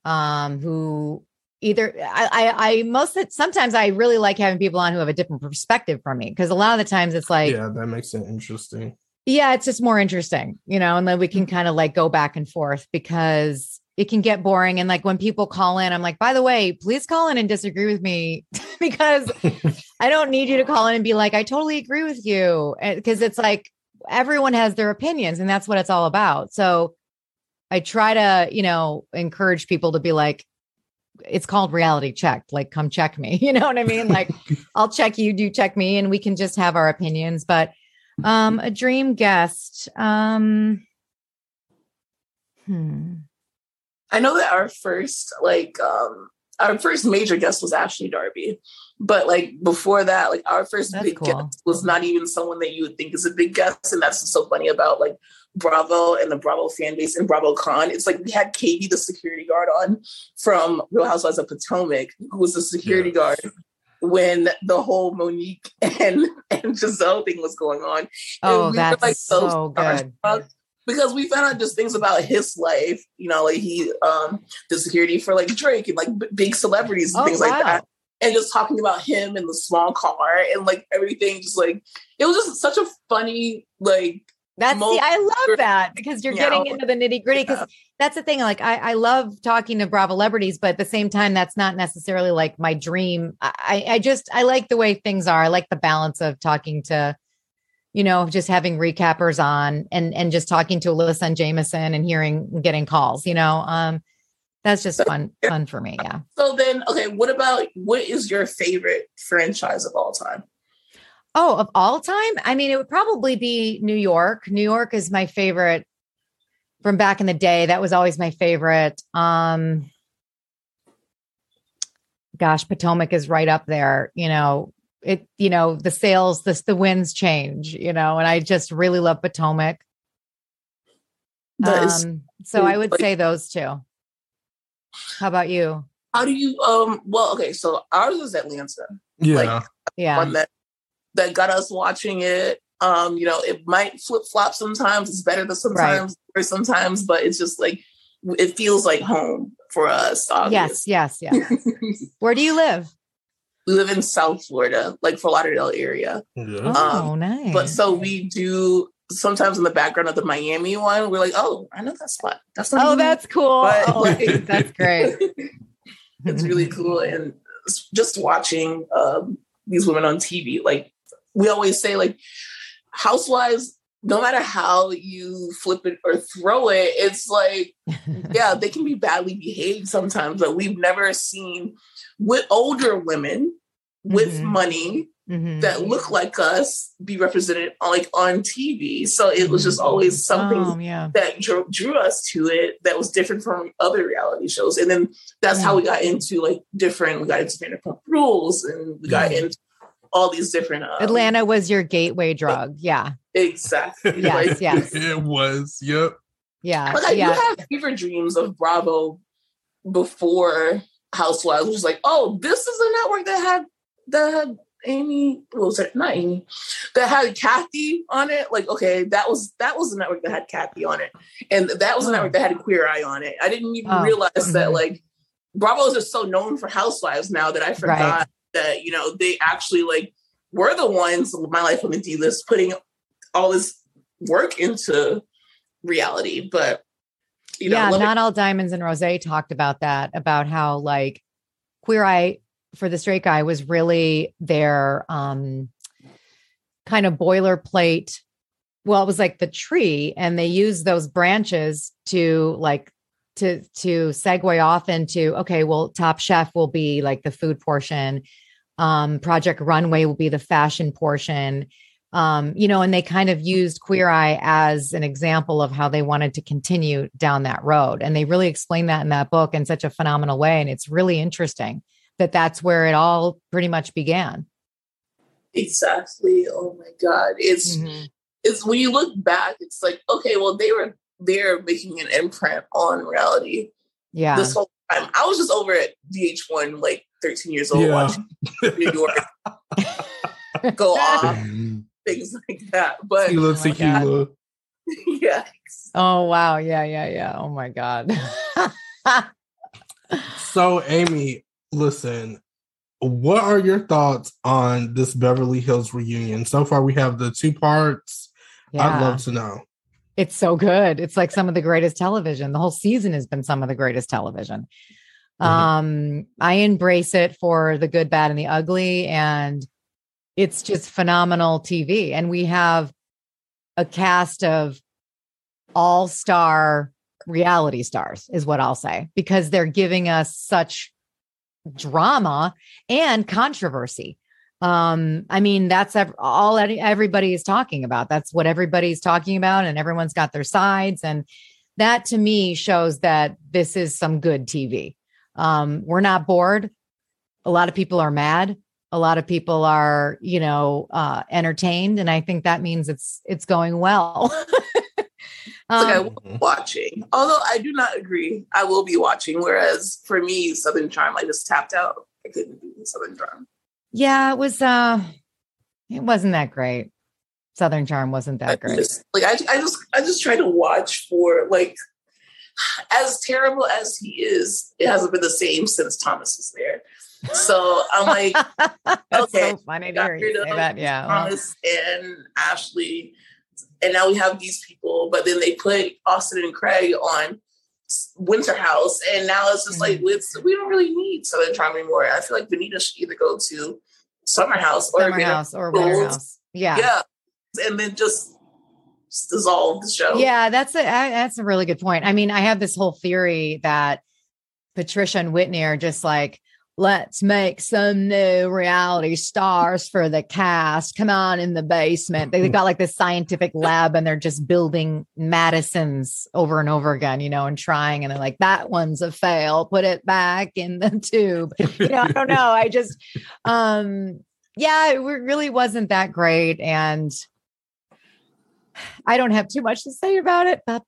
um, who either I, I, I most sometimes I really like having people on who have a different perspective from me because a lot of the times it's like yeah, that makes it interesting yeah, it's just more interesting, you know, and then we can mm-hmm. kind of like go back and forth because it can get boring. And like when people call in, I'm like, by the way, please call in and disagree with me because I don't need you to call in and be like, I totally agree with you. Because it's like everyone has their opinions and that's what it's all about. So I try to, you know, encourage people to be like, it's called reality check. Like, come check me. You know what I mean? Like, I'll check you, do check me, and we can just have our opinions. But um, a dream guest. Um, hmm. I know that our first, like, um, our first major guest was Ashley Darby, but like before that, like our first that's big cool. guest was not even someone that you would think is a big guest, and that's so funny about like Bravo and the Bravo fan base and Bravo Con. It's like we had Katie, the security guard, on from Real Housewives of Potomac, who was the security yeah. guard when the whole Monique and and Gizelle thing was going on. Oh, we that's like so, so good. Because we found out just things about his life, you know, like he um the security for like Drake and like b- big celebrities and oh, things wow. like that. And just talking about him in the small car and like everything, just like it was just such a funny like that's see, I love that because you're getting into the nitty gritty. Because yeah. that's the thing. Like I, I love talking to Bravo celebrities, but at the same time, that's not necessarily like my dream. I, I just I like the way things are. I like the balance of talking to, you know, just having recappers on and and just talking to Alyssa and Jameson and hearing getting calls. You know, um, that's just fun fun for me. Yeah. So then, okay, what about what is your favorite franchise of all time? Oh, of all time? I mean, it would probably be New York. New York is my favorite from back in the day. That was always my favorite. Um gosh, Potomac is right up there. You know, it, you know, the sales, this the winds change, you know, and I just really love Potomac. That is Um, so I would like- say those two. How about you? how do you um well okay, so ours is Atlanta. Yeah. Like, Yeah. One that that got us watching it. Um, you know, it might flip flop sometimes. It's better than sometimes or sometimes, but it's just like it feels like home for us. yes, yes, yes. Where do you live? we live in South Florida, like Fort Lauderdale area. yeah. Oh, Um, nice. But so we do sometimes in the background of the Miami one, we're like, oh, I know that spot. That's not Oh, even- that's cool. But, Oh, like- that's great. it's really cool. And just watching um, these women on TV, like we always say, like housewives, no matter how you flip it or throw it, it's like, yeah, they can be badly behaved sometimes, but we've never seen with older women with Mhm. money Mhm. that look like us be represented on, like on TV. So it was just always something Oh, yeah. that drew, drew us to it that was different from other reality shows. And then that's how we got into like different, we got into Vanderpump Rules and we got into all these different. Um, Atlanta was your gateway drug. Yeah. Exactly. Yes, Like, yes. it was. Yep. Yeah. But I yeah. do have fever dreams of Bravo before Housewives, which was like, oh, this is a network that had that had Amy, what was it? Not Amy, that had Kathy on it. Like, okay, that was that was the network that had Kathy on it, and that was the network that had a Queer Eye on it. I didn't even Oh, realize that mhm. like Bravo is just so known for Housewives now that I forgot that you know they actually like were the ones my life on the D list putting all this work into reality, but you know, yeah, me- not all diamonds and rosé talked about that about how like queer eye for the straight guy was really their um kind of boilerplate. Well it was like the tree and they used those branches to like to to segue off into okay well top chef will be like the food portion um project runway will be the fashion portion um, you know, and they kind of used Queer Eye as an example of how they wanted to continue down that road. And they really explain that in that book in such a phenomenal way. And it's really interesting that that's where it all pretty much began. Exactly. Oh my God. It's Mhm. it's when you look back, it's like, okay, well, they were they're making an imprint on reality Yeah. this whole time. I was just over at VH1 like 13 years old Yeah. watching New York go off, things like that. But Tequila, Oh my God. tequila. yeah. oh, wow. Yeah. Yeah. Yeah. Oh, my God. So, Amy, listen, what are your thoughts on this Beverly Hills reunion? So far, we have the two parts. yeah. I'd love to know. It's so good. It's like some of the greatest television. The whole season has been some of the greatest television. Mhm. Um, I embrace it for the good, bad, and the ugly, and it's just phenomenal TV. And we have a cast of all-star reality stars, is what I'll say, because they're giving us such drama and controversy. Um, I mean, that's all everybody is talking about. That's what everybody's talking about, and everyone's got their sides. And that to me shows that this is some good TV. Um, we're not bored. A lot of people are mad. A lot of people are, you know, uh, entertained, and I think that means it's it's going well. It's like I Um, will be watching. Although I do not agree, I will be watching. Whereas for me, Southern Charm, I just tapped out. I couldn't do Southern Charm. Yeah, it was. uh It wasn't that great. Southern Charm wasn't I that great. just like I, I just I just try to watch for like as terrible as he is, it hasn't been the same since Thomas was there. So I'm like okay, so funny to hear you say that. Yeah. well, Thomas and Ashley, and now we have these people. But then they put Austin and Craig on Winter House, and now it's just like Mm-hmm. it's, we don't really need Southern Charm anymore. I feel like Venita should either go to Summer House or Summer House or Winter. House. Yeah. yeah, and then just, dissolve the show. Yeah, that's a that's a really good point. I mean, I have this whole theory that Patricia and Whitney are just like let's make some new reality stars for the cast. Come on in the basement. They, have got like this scientific lab and they're just building Madisons over and over again, you know, and trying. And they're like, that one's a fail. Put it back in the tube. You know, I don't know. I just, um, yeah, it really wasn't that great. And I don't have too much to say about it. Oh, it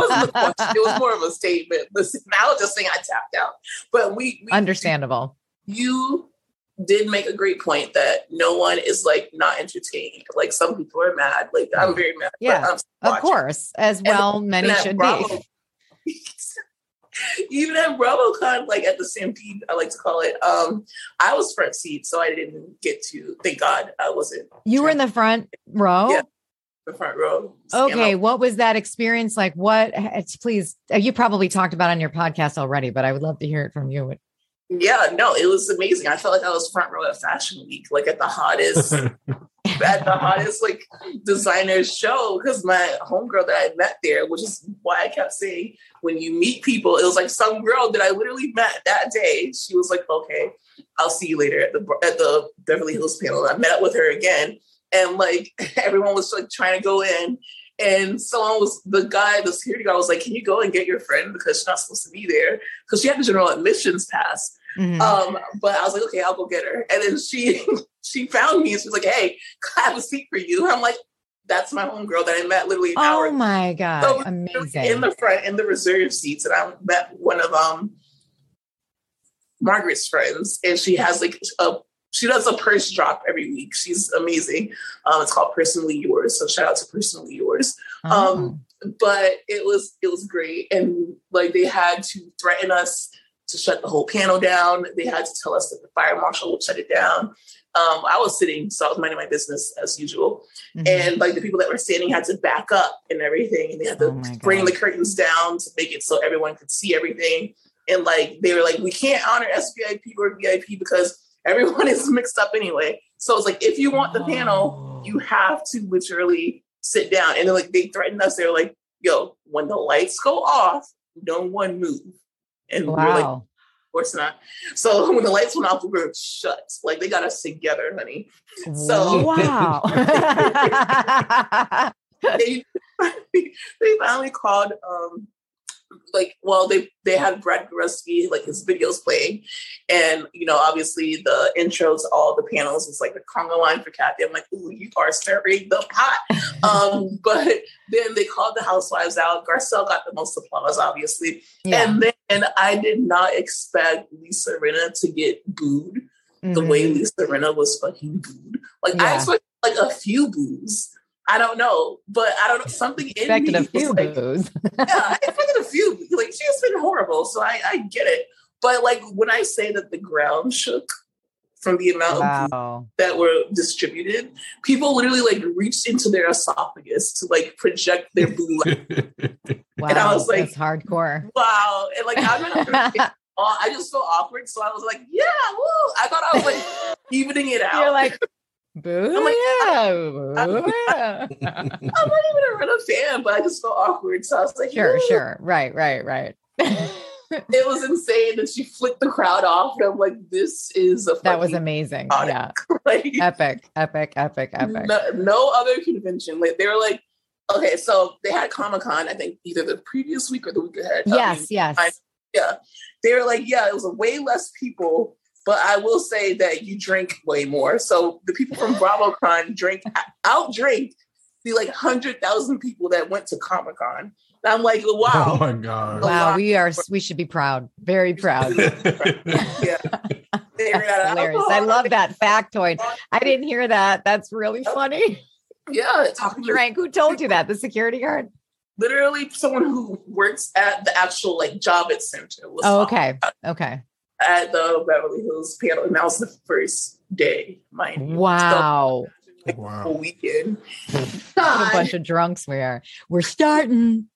wasn't a question. It was more of a statement. Listen, was just saying I tapped out. But we, we understandable. You did make a great point that no one is like not entertained. Like some people are mad. Like I'm mm. very mad. Yeah, of course, as well. Many should be. Even at BravoCon, like at the Stampede, I like to call it. Um, I was front seat, so I didn't get to. Thank God, I wasn't. You were in the front row. Yeah, the front row. Okay, what was that experience like? What? Please, uh, you probably talked about on your podcast already, but I would love to hear it from you. Yeah, no, it was amazing. I felt like I was front row at Fashion Week, like at the hottest at the hottest like designers show because my homegirl that I met there, which is why I kept saying when you meet people, it was like some girl that I literally met that day. She was like, "Okay, I'll see you later at the at the Beverly Hills panel." I met up with her again, and like everyone was like trying to go in, and someone was the guy, the security guard was like, "Can you go and get your friend because she's not supposed to be there because she had the general admissions pass." Mm-hmm. Um, but I was like, okay, I'll go get her. And then she she found me and she was like, hey, I have a seat for you. I'm like, that's my homegirl that I met literally an oh hour. my god, so amazing! In the front, in the reserve seats, and I met one of um Margaret's friends, and she has like a she does a purse drop every week. She's amazing. Um, it's called Personally Yours. So shout out to Personally Yours. Oh. Um, but it was it was great, and like they had to threaten us to shut the whole panel down. They had to tell us that the fire marshal would shut it down. Um, I was sitting, so I was minding my business as usual. Mm-hmm. And like the people that were standing had to back up and everything. And they had to oh bring the curtains down to make it so everyone could see everything. And like they were like, we can't honor SVIP or VIP because everyone is mixed up anyway. So it's like if you want the oh. panel, you have to literally sit down. And then like they threatened us. They're like, yo, when the lights go off, no one move. And wow. we're like, of course not. So when the lights went off, we were shut. Like they got us together, honey. So wow. they, they finally called um like well they they had Brad Goreski like his videos playing. And you know obviously the intros all the panels was like the conga line for Kathy. I'm like ooh you are stirring the pot. Um but then they called the housewives out. Garcelle got the most applause obviously. Yeah. and then I did not expect Lisa Rinna to get booed mm-hmm. the way Lisa Rinna was fucking booed. Like yeah. I expected like a few boos I don't know, but I don't know something in expected me. a few like, yeah, I expected a few. Like she's been horrible, so I, I get it. But like when I say that the ground shook from the amount wow. that were distributed, people literally like reached into their esophagus to like project their blue light. wow, and I was like, that's hardcore. Wow, and like I'm not. I just felt awkward, so I was like, "Yeah, woo!" I thought I was like evening it out. You're like, Boo, I'm like, yeah. Boo, I'm, yeah. I'm not even a real fan, but I just felt awkward. So I was like, sure, sure. Right, right, right. it was insane that she flicked the crowd off. And I'm like, this is a that was amazing. Yeah. like, epic, epic, epic, epic. No, no other convention. Like they were like, okay, so they had Comic Con, I think either the previous week or the week ahead. Yes, I mean, yes. I, yeah. They were like, yeah, it was a way less people but I will say that you drink way more. So the people from BravoCon drink out drink the like hundred thousand people that went to Comic Con. I'm like, oh wow. Oh my god. Wow, we are we should be proud. Very proud. yeah. hilarious. I love that factoid. I didn't hear that. That's really funny. Yeah. Talking drank. Who told you that? The security guard? Literally someone who works at the actual like Javits Center. oh, okay. Okay at the Beverly Hills panel, and that was the first day, mind you. Wow. So, wow. weekend. what a bunch of drunks we are. We're starting.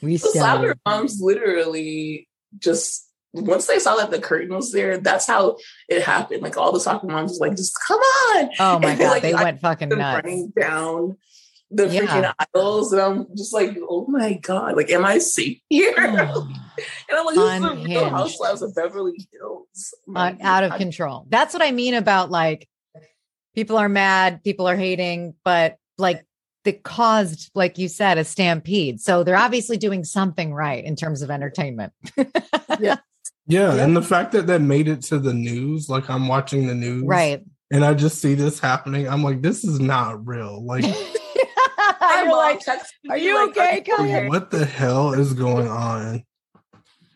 We the soccer moms literally just once they saw that the curtain was there, that's how it happened. Like all the soccer moms was like, just come on. Oh my and god, like, they went fucking nuts. Running down the Yeah. freaking aisles, and I'm just like, oh my god, like, am I safe here? and I'm like, this is the real Housewives of Beverly Hills. My uh, out of control. That's what I mean about like people are mad, people are hating, but like that caused, like you said, a stampede. So they're obviously doing something right in terms of entertainment. Yeah, Yeah. and the fact that that made it to the news, like I'm watching the news, right. and I just see this happening. I'm like, this is not real. Like, My You're like, are you okay, you Kanye? what the hell is going on?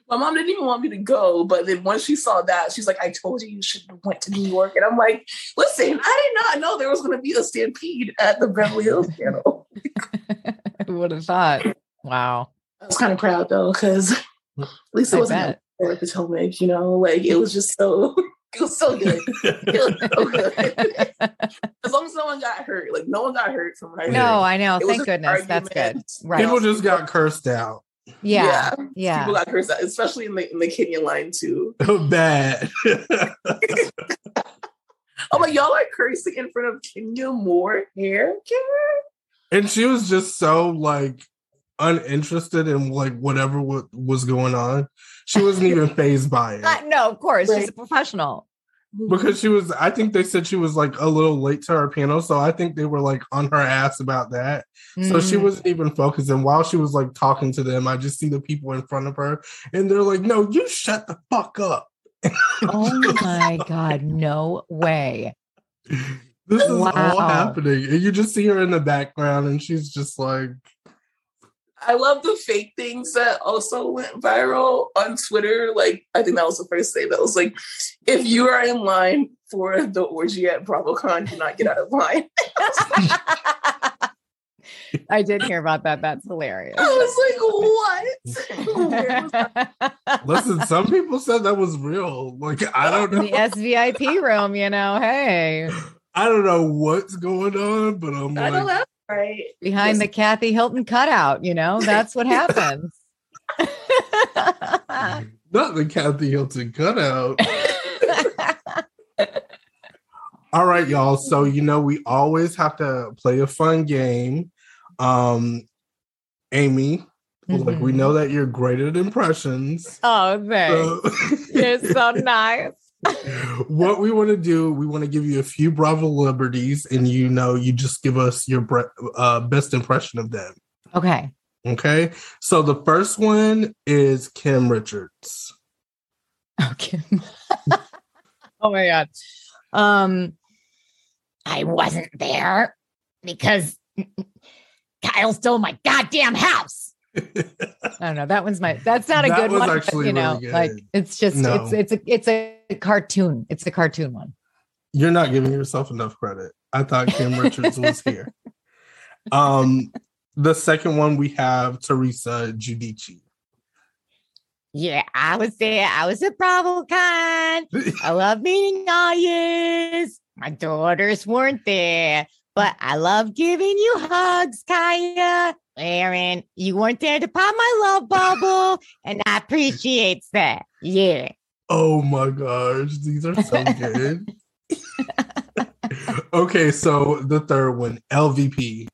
My mom didn't even want me to go, but then once she saw that, she's like, "I told you you should have went to New York." And I'm like, "Listen, I did not know there was going to be a stampede at the Beverly Hills channel." Who would have thought? Wow. I was kind of proud though, because at least it I wasn't bet. at Potomac. You know, like it was just so it was so good. It was so good. as long as no one got hurt, like no one got hurt from what I No, heard. I know. It Thank goodness. That's good. Right. People just got cursed out. Yeah. Yeah. People got cursed out, especially in the in the Kenyan line too. Bad. I'm like, y'all are cursing in front of Kenya Moore hair care. and she was just so like uninterested in like whatever wa- was going on. She wasn't even phased by it. Uh, no, of course. She's a professional. because she was i think they said she was like a little late to her piano so i think they were like on her ass about that so she Mm. wasn't even focused and while she was like talking to them i just see the people in front of her and they're like no you shut the fuck up Oh my God. No way. this is all happening and you just see her in the background and she's just like I love the fake things that also went viral on Twitter. Like, I think that was the first day that was like, if you are in line for the orgy at BravoCon, do not get out of line. I did hear about that. That's hilarious. I was like, what? Where was that? listen some people said that was real like i don't In know the SVIP room, you know, hey, i don't know what's going on but i'm I know like that's right. behind the Kathy Hilton cutout, you know, that's what happens. not the kathy hilton cutout All right, y'all. So you know we always have to play a fun game. Um Amy, like we know that you're great at impressions. oh, thanks. So, You're so nice. What we want to do, we want to give you a few Bravo liberties, and you know, you just give us your uh, best impression of them. Okay. Okay. So the first one is Kim Richards. Okay. oh my god. Um I wasn't there because Kyle stole my goddamn house. I don't know. That one's my that's not a That good was one. but, you know, really like it's just No. it's it's a it's a cartoon. It's a cartoon one. You're not giving yourself enough credit. I thought Kim Richards was here. Um, the second one we have Teresa Giudice. Yeah, I was there. I was at BravoCon. I love meeting all yous. My daughters weren't there, but I love giving you hugs, Kaya. Aaron, you weren't there to pop my love bubble, and I appreciate that. Yeah. oh my gosh, these are so good. okay, so the third one, LVP.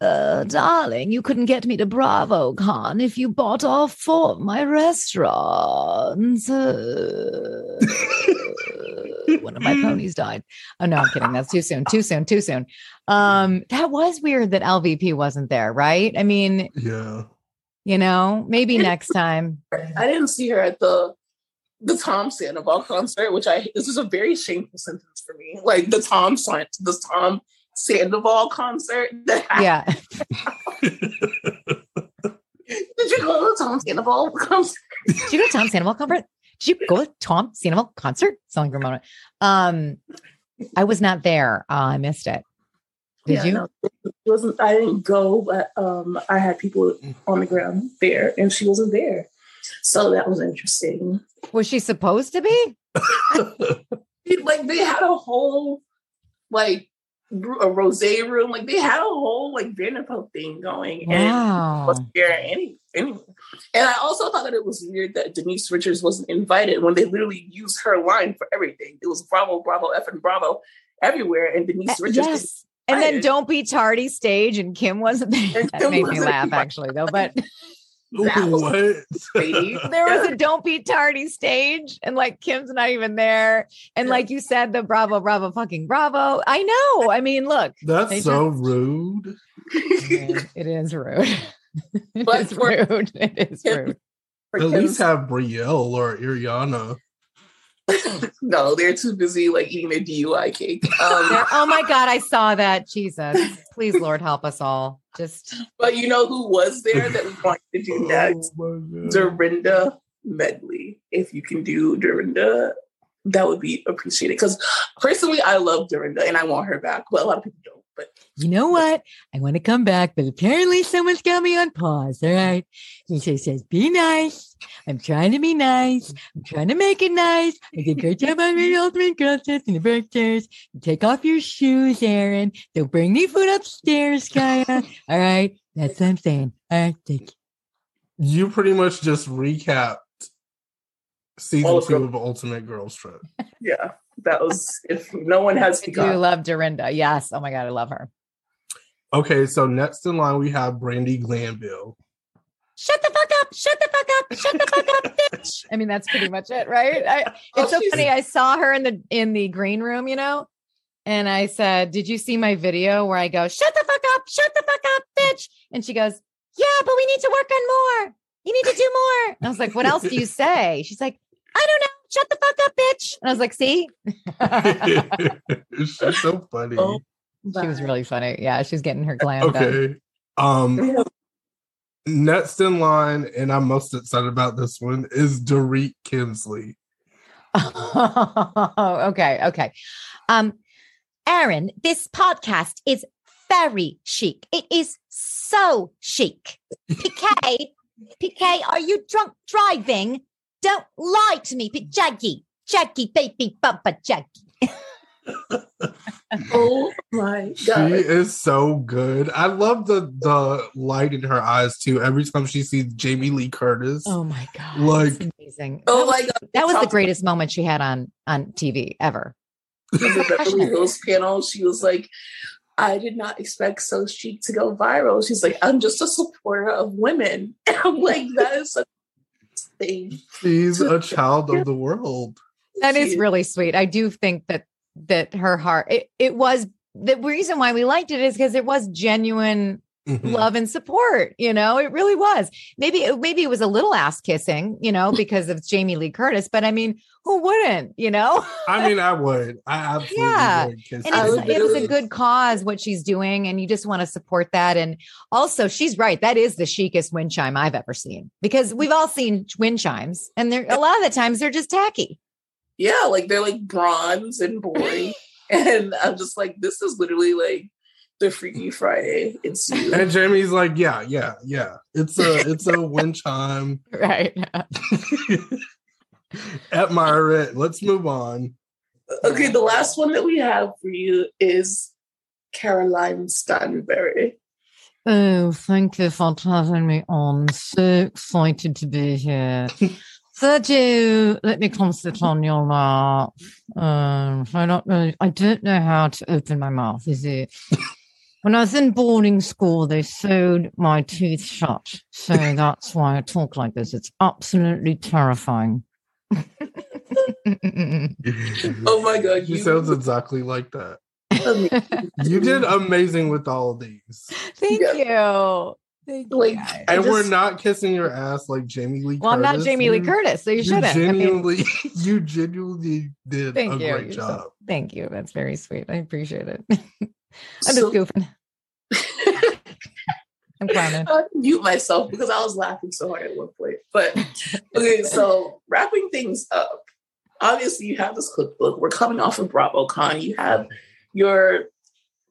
Uh, darling, you couldn't get me to BravoCon if you bought all four of my restaurants. Uh, one of my ponies died. Oh no, I'm kidding. That's too soon. Too soon. Too soon. Um, that was weird that LVP wasn't there, right? I mean, Yeah. you know, maybe next time. I didn't see her at the the Tom Sandoval concert, which I this was a very shameful sentence for me. Like the Tom San- the Tom Sandoval concert. That Yeah. Did you go to the Tom Sandoval concert? Did you go to Tom Sandoval concert? Did you go to Tom Sandoval concert? Like Ramona. Um, I was not there. Uh, I missed it. Did Yeah, you? no, it wasn't. I didn't go, but um, I had people on the ground there, and she wasn't there. So that was interesting. Was she supposed to be? Like they had a whole like a rose room. Like they had a whole like Vanderpump thing going, and Wow. wasn't there any anyway. And I also thought that it was weird that Denise Richards wasn't invited when they literally used her line for everything. It was Bravo, Bravo, F and Bravo everywhere, and Denise Uh, Richards yes. And then don't be tardy stage and Kim wasn't there. That Kim made me laugh actually though. But That was what? there was a don't be tardy stage and like Kim's not even there. And Yeah. like you said, the bravo, bravo, fucking bravo. I know. I mean, look, That's They so rude. it is rude. It But is rude. It is rude. At least have Brielle or Ariana. no, they're too busy like eating their DUI cake. Um, There- oh my God, I saw that. Jesus. Please, Lord, help us all. Just but you know who was there that we wanted to do next? Oh. Dorinda Medley. If you can do Dorinda, that would be appreciated. Because personally, I love Dorinda and I want her back, but a lot of people don't. But you know what? I want to come back, but apparently someone's got me on pause. All right. He says, says, be nice. I'm trying to be nice. I'm trying to make it nice. I did a great job on the ultimate girl test and the birthdays. Take off your shoes, Aaron. Don't bring me food upstairs, Kaya. All right. That's what I'm saying. All right. Thank you. You pretty much just recapped season All two of Ultimate Girls Trip. yeah, that was if no one has I do begun. love Dorinda. Yes. Oh my God. I love her. Okay, so next in line we have Brandi Glanville. Shut the fuck up. Shut the fuck up. Shut the fuck up, bitch. I mean, that's pretty much it, right? I, Oh, it's so she's- funny. I saw her in the in the green room, you know, and I said, "Did you see my video where I go, shut the fuck up, shut the fuck up, bitch?" And she goes, "Yeah, but we need to work on more. You need to do more." And I was like, "What else do you say?" She's like, "I don't know. Shut the fuck up, bitch." And I was like, "See." She's so funny. Oh, she was really funny. Yeah, she's getting her glam done. Okay. Um next in line, and I'm most excited about this one, is Dorit Kemsley. okay, okay. Um, Aaron, this podcast is very chic. It is so chic. PK, PK, are you drunk driving? Don't lie to me, P- Jackie. Jackie, baby, bumper, Jackie. Oh my god. She is so good. I love the the light in her eyes too. Every time she sees Jamie Lee Curtis. Oh my god, Like- it's amazing. Oh that was, my god! that was the greatest moment she had on on TV ever. the Beverly Hills panel, she was like, I did not expect So Chic to go viral. She's like, I'm just a supporter of women. And I'm like, that is such a thing. She's a child of the world. That is She- really sweet. I do think that that her heart it, it was the reason why we liked it is because it was genuine Mhm. love and support you know it really was maybe it- maybe it was a little ass kissing you know because of Jamie Lee Curtis but I mean who wouldn't you know I mean, I would. I absolutely Yeah. would kiss and I her. would it's, it was a good cause what she's doing and you just want to support that and also she's right that is the chicest wind chime I've ever seen because we've all seen wind chimes and they're a lot of the times they're just tacky Yeah, like they're like bronze and boring. and I'm just like, this is literally like the Freaky Friday. It's. And Jamie's like, yeah, yeah, yeah. It's a it's a wind chime. right Admire it. Let's move on. Okay, the last one that we have for you is Caroline Stanbury. Oh, thank you for having me on. So excited to be here. so do let me come sit on your lap. Um, I don't really, I don't know how to open my mouth. Is it? When I was in boarding school, they sewed my teeth shut, so that's why I talk like this. It's absolutely terrifying. Oh my god, She you sounds exactly like that. You did amazing with all of these. Thank Yeah. you. Thank Like, you. I And we're not kissing your ass like Jamie Lee Well, I'm not Jamie Lee Curtis, so you You shouldn't. I mean, you genuinely did Thank a you. great You're so- job. Thank you. That's very sweet. I appreciate it. I'm just So- goofing. I'm clowning. I mute myself because I was laughing so hard at one point. But okay, so wrapping things up, obviously you have this cookbook. We're coming off of BravoCon. You have your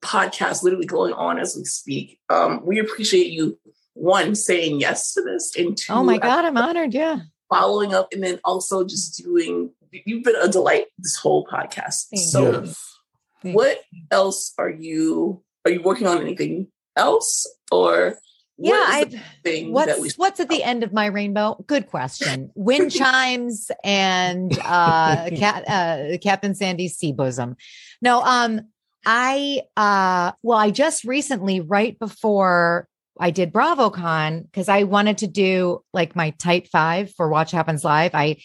podcast literally going on as we speak. Um, we appreciate you one saying yes to this, and two, Oh my God, I'm honored. Yeah. following up, and then also just doing. You've been a delight this whole podcast. Thank So, yes. what else are you? Are you working on anything else, or Yeah. what is I, the thing that we what's what's at the end of my rainbow? Good question. Wind chimes and uh, cat, uh, Captain Sandy's sea bosom. No, um, I uh well, I just recently, right before I did BravoCon, because I wanted to do like my tight five for Watch Happens Live. I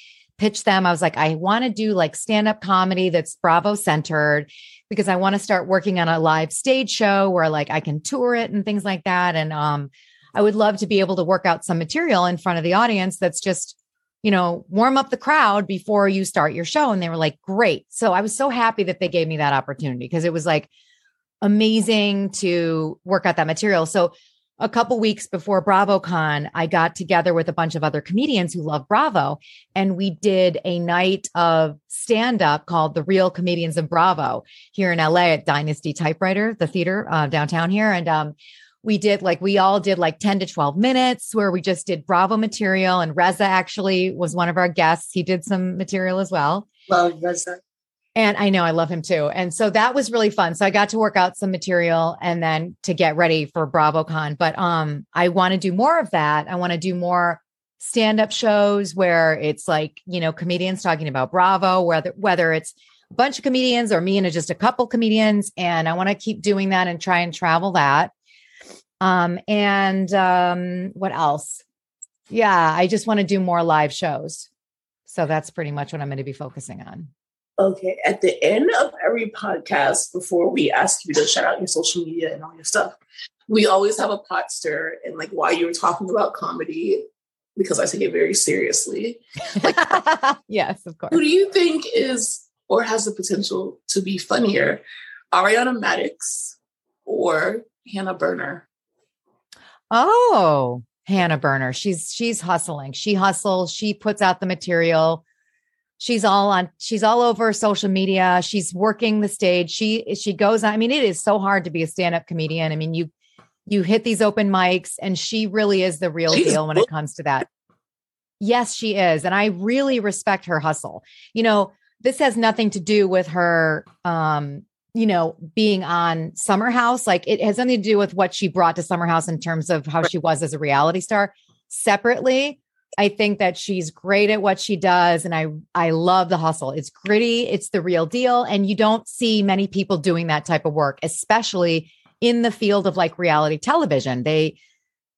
pitched them. I was like, I want to do like stand-up comedy that's Bravo centered because I want to start working on a live stage show where like I can tour it and things like that. And um I would love to be able to work out some material in front of the audience that's just you know, warm up the crowd before you start your show. And they were like, great. So I was so happy that they gave me that opportunity because it was like amazing to work out that material. So a couple weeks before BravoCon, I got together with a bunch of other comedians who love Bravo, and we did a night of stand up called The Real Comedians of Bravo here in LA at Dynasty Typewriter, the theater uh, downtown here. And um, we did like we all did like 10 to 12 minutes where we just did bravo material. And reza actually was one of our guests. He did some material as well. Love reza and i know i love him too and so that was really fun so i got to work out some material and then to get ready for bravocon but um i want to do more of that i want to do more stand-up shows where it's like you know comedians talking about bravo whether whether it's a bunch of comedians or me and just a couple comedians and i want to keep doing that and try and travel that um, and um, what else? Yeah, I just want to do more live shows. So that's pretty much what I'm going to be focusing on. Okay. At the end of every podcast, before we ask you to shout out your social media and all your stuff, we always have a pot stir. And like while you were talking about comedy, because I take it very seriously. Like, yes, of course. Who do you think is or has the potential to be funnier, Ariana Madix or Hannah Berner? Oh, Hannah Berner. She's she's hustling. She hustles. She puts out the material. She's all on she's all over social media. She's working the stage. She she goes I mean it is so hard to be a stand-up comedian. I mean you you hit these open mics and she really is the real she's deal when it comes to that. Yes, she is. And I really respect her hustle. You know, this has nothing to do with her um you know, being on Summer House, like it has nothing to do with what she brought to Summer House in terms of how she was as a reality star. Separately, I think that she's great at what she does and I I love the hustle. It's gritty, it's the real deal and you don't see many people doing that type of work, especially in the field of like reality television. They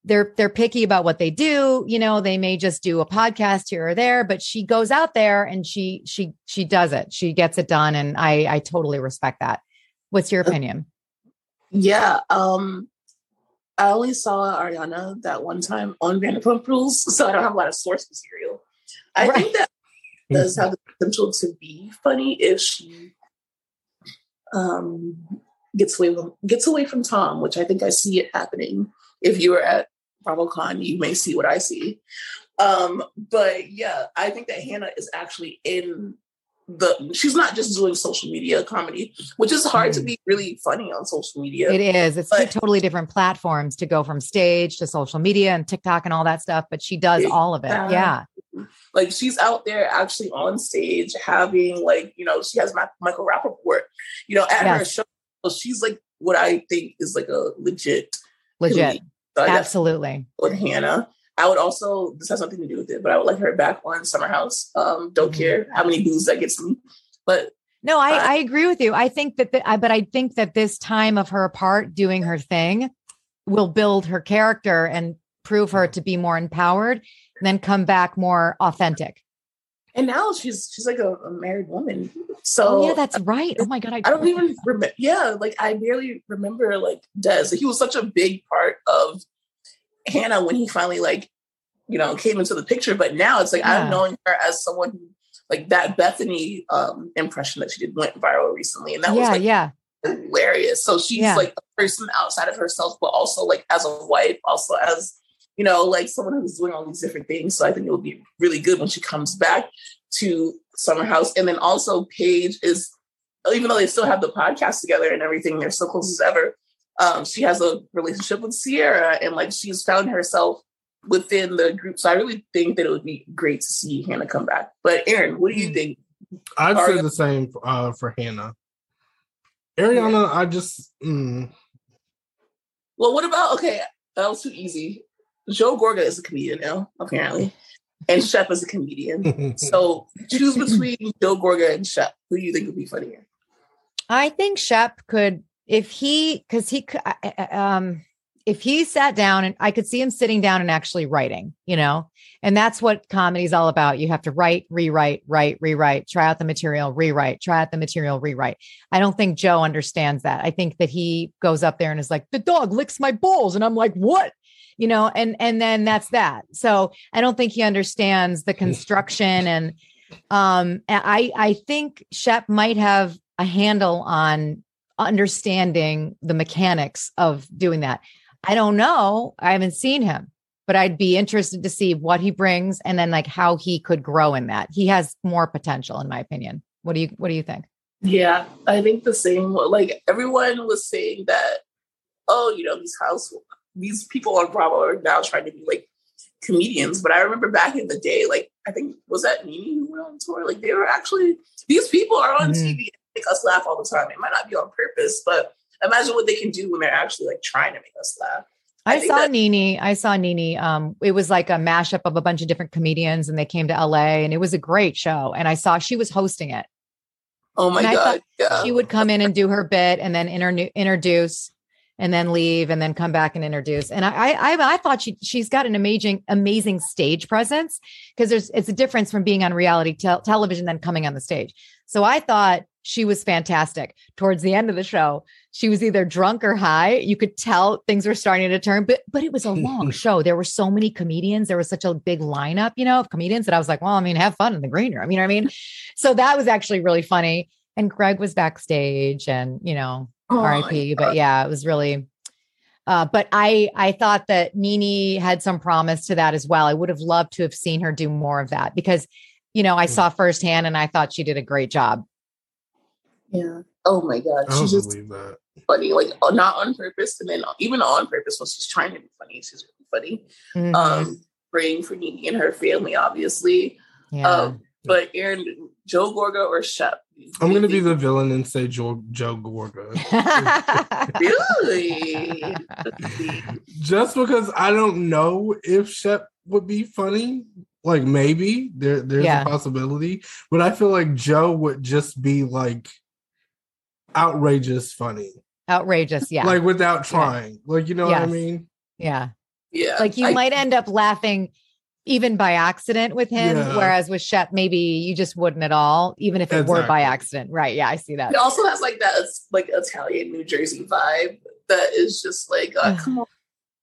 they're they're picky about what they do, you know, they may just do a podcast here or there, but she goes out there and she she she does it. She gets it done and I I totally respect that. What's your uh, opinion? Yeah. Um, I only saw Ariana that one time on Vanderpump Rules, so I don't have a lot of source material. I right. think that does have the potential to be funny if she um, gets away from, gets away from Tom, which I think I see it happening. If you were at BravoCon, you may see what I see. Um, but yeah, I think that Hannah is actually in the she's not just doing social media comedy, which is hard mm. to be really funny on social media. It is. It's but, two totally different platforms to go from stage to social media and TikTok and all that stuff, but she does all of it. Yeah. Like she's out there actually on stage having like, you know, she has my, Michael Rapaport, you know, at yes. her show. She's like what I think is like a legit legit. So Absolutely. With Hannah. I would also this has nothing to do with it, but I would like her back on Summer House. Um, don't mm-hmm. care how many views that gets me, but no, I, I agree with you. I think that, the, I, but I think that this time of her apart doing her thing will build her character and prove her to be more empowered, and then come back more authentic. And now she's she's like a, a married woman. So oh, yeah, that's right. Oh my god, I, I don't even remember. Yeah, like I barely remember like Des. He was such a big part of Hannah when he finally like, you know, came into the picture. But now it's like yeah. I'm knowing her as someone who like that Bethany um impression that she did went viral recently. And that yeah, was like yeah. hilarious. So she's yeah. like a person outside of herself, but also like as a wife, also as you know, like someone who's doing all these different things. So I think it will be really good when she comes back to Summer House. And then also Paige is, even though they still have the podcast together and everything, they're so close as ever um, she has a relationship with Ciara and like she's found herself within the group. So I really think that it would be great to see Hannah come back. But Aaron, what do you hmm. think? I'd say the same uh, for Hannah. Ariana, yeah. I just. Mm. Well, what about okay? That was too easy. Joe Gorga is a comedian now, apparently, and Shep is a comedian. so choose between Joe Gorga and Shep. Who do you think would be funnier? I think Shep could, if he, because he, um, if he sat down and I could see him sitting down and actually writing, you know, and that's what comedy is all about. You have to write, rewrite, write, rewrite, try out the material, rewrite, try out the material, rewrite. I don't think Joe understands that. I think that he goes up there and is like, the dog licks my balls. And I'm like, what? You know, and and then that's that. So I don't think he understands the construction and um I I think Shep might have a handle on understanding the mechanics of doing that. I don't know. I haven't seen him, but I'd be interested to see what he brings and then like how he could grow in that. He has more potential in my opinion. What do you what do you think? Yeah, I think the same. Like everyone was saying that, oh, you know, these house these people on Bravo are now trying to be like comedians. But I remember back in the day, like I think was that Nene who went on tour? Like they were actually these people are on mm-hmm. TV make us laugh all the time. It might not be on purpose, but imagine what they can do when they're actually like trying to make us laugh. I, I saw that- Nene. I saw Nene. Um, it was like a mashup of a bunch of different comedians, and they came to LA, and it was a great show. And I saw she was hosting it. Oh my god! Yeah. She would come in and do her bit, and then inter- introduce, and then leave, and then come back and introduce. And I, I, I thought she she's got an amazing, amazing stage presence because there's it's a difference from being on reality te- television than coming on the stage. So I thought she was fantastic. Towards the end of the show, she was either drunk or high. You could tell things were starting to turn, but but it was a long show. There were so many comedians. There was such a big lineup, you know, of comedians that I was like, well, I mean, have fun in the green room. You know what I mean? So that was actually really funny. And Gregg was backstage, and you know, oh RIP. But yeah, it was really. Uh, but I I thought that Nene had some promise to that as well. I would have loved to have seen her do more of that because, you know, I mm. saw firsthand, and I thought she did a great job. Yeah. Oh my god, she's just that. funny, like uh, not on purpose, and then even on purpose when she's trying to be funny, she's really funny. Mm-hmm. Um, praying for Nene and her family, obviously. Yeah. Um, but Aaron, Joe Gorga or Shep? I'm gonna be the villain and say Joe Joe Gorga. really? Just because I don't know if Shep would be funny. Like maybe there there's yeah. a possibility, but I feel like Joe would just be like outrageous funny. Outrageous, yeah. Like without trying. Yeah. Like you know yes. what I mean? Yeah. Yeah. Like you I, might end up laughing even by accident with him, yeah. whereas with Shep, maybe you just wouldn't at all, even if it exactly. were by accident. Right. Yeah, I see that. It also has like that like Italian New Jersey vibe that is just like, uh, come on.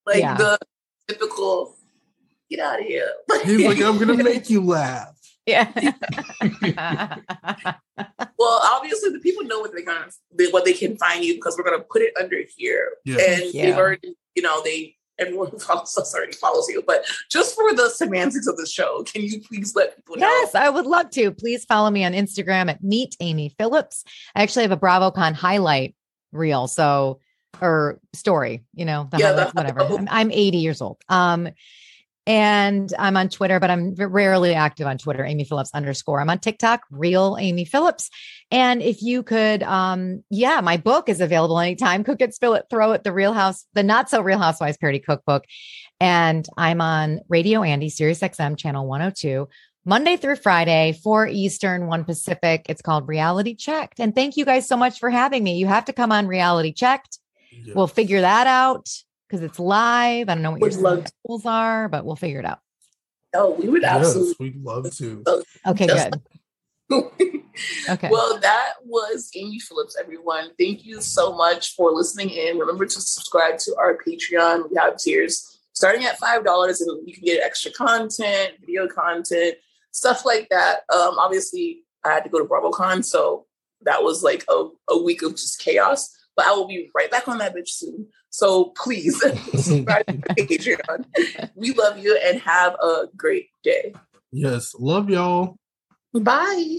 Like yeah. the typical get out of here. He's like, I'm gonna make you laugh. Yeah. well, obviously the people know what they kind of what they can find you because we're gonna put it under here. Yeah. And yeah. they've already, you know, they everyone who follows us already follows you. But just for the semantics of the show, can you please let people know? Yes, I would love to. Please follow me on Instagram at meet Amy Phillips. I actually have a BravoCon highlight reel. So or story, you know, the yeah, whatever. I'm, I'm 80 years old. Um, and I'm on Twitter, but I'm rarely active on Twitter, Amy Phillips underscore. I'm on TikTok, real Amy Phillips. And if you could, um, yeah, my book is available anytime. Cook it, spill it, throw it, the real house, the not so real housewives parody cookbook. And I'm on Radio Andy, Sirius XM channel 102. Monday through Friday, 4 Eastern, 1 Pacific. It's called Reality Checked. And thank you guys so much for having me. You have to come on Reality Checked. Yes. We'll figure that out because it's live. I don't know what would your rules are, but we'll figure it out. Oh, we would absolutely. Yes, we'd love to. Okay, good. okay. Well, that was Amy Phillips, everyone. Thank you so much for listening in. Remember to subscribe to our Patreon. We have tiers starting at $5 and you can get extra content, video content, stuff like that. Um, obviously, I had to go to BravoCon, so that was like a, a week of just chaos. But I will be right back on that bitch soon. So please subscribe to Patreon. We love you and have a great day. Yes. Love y'all. Bye.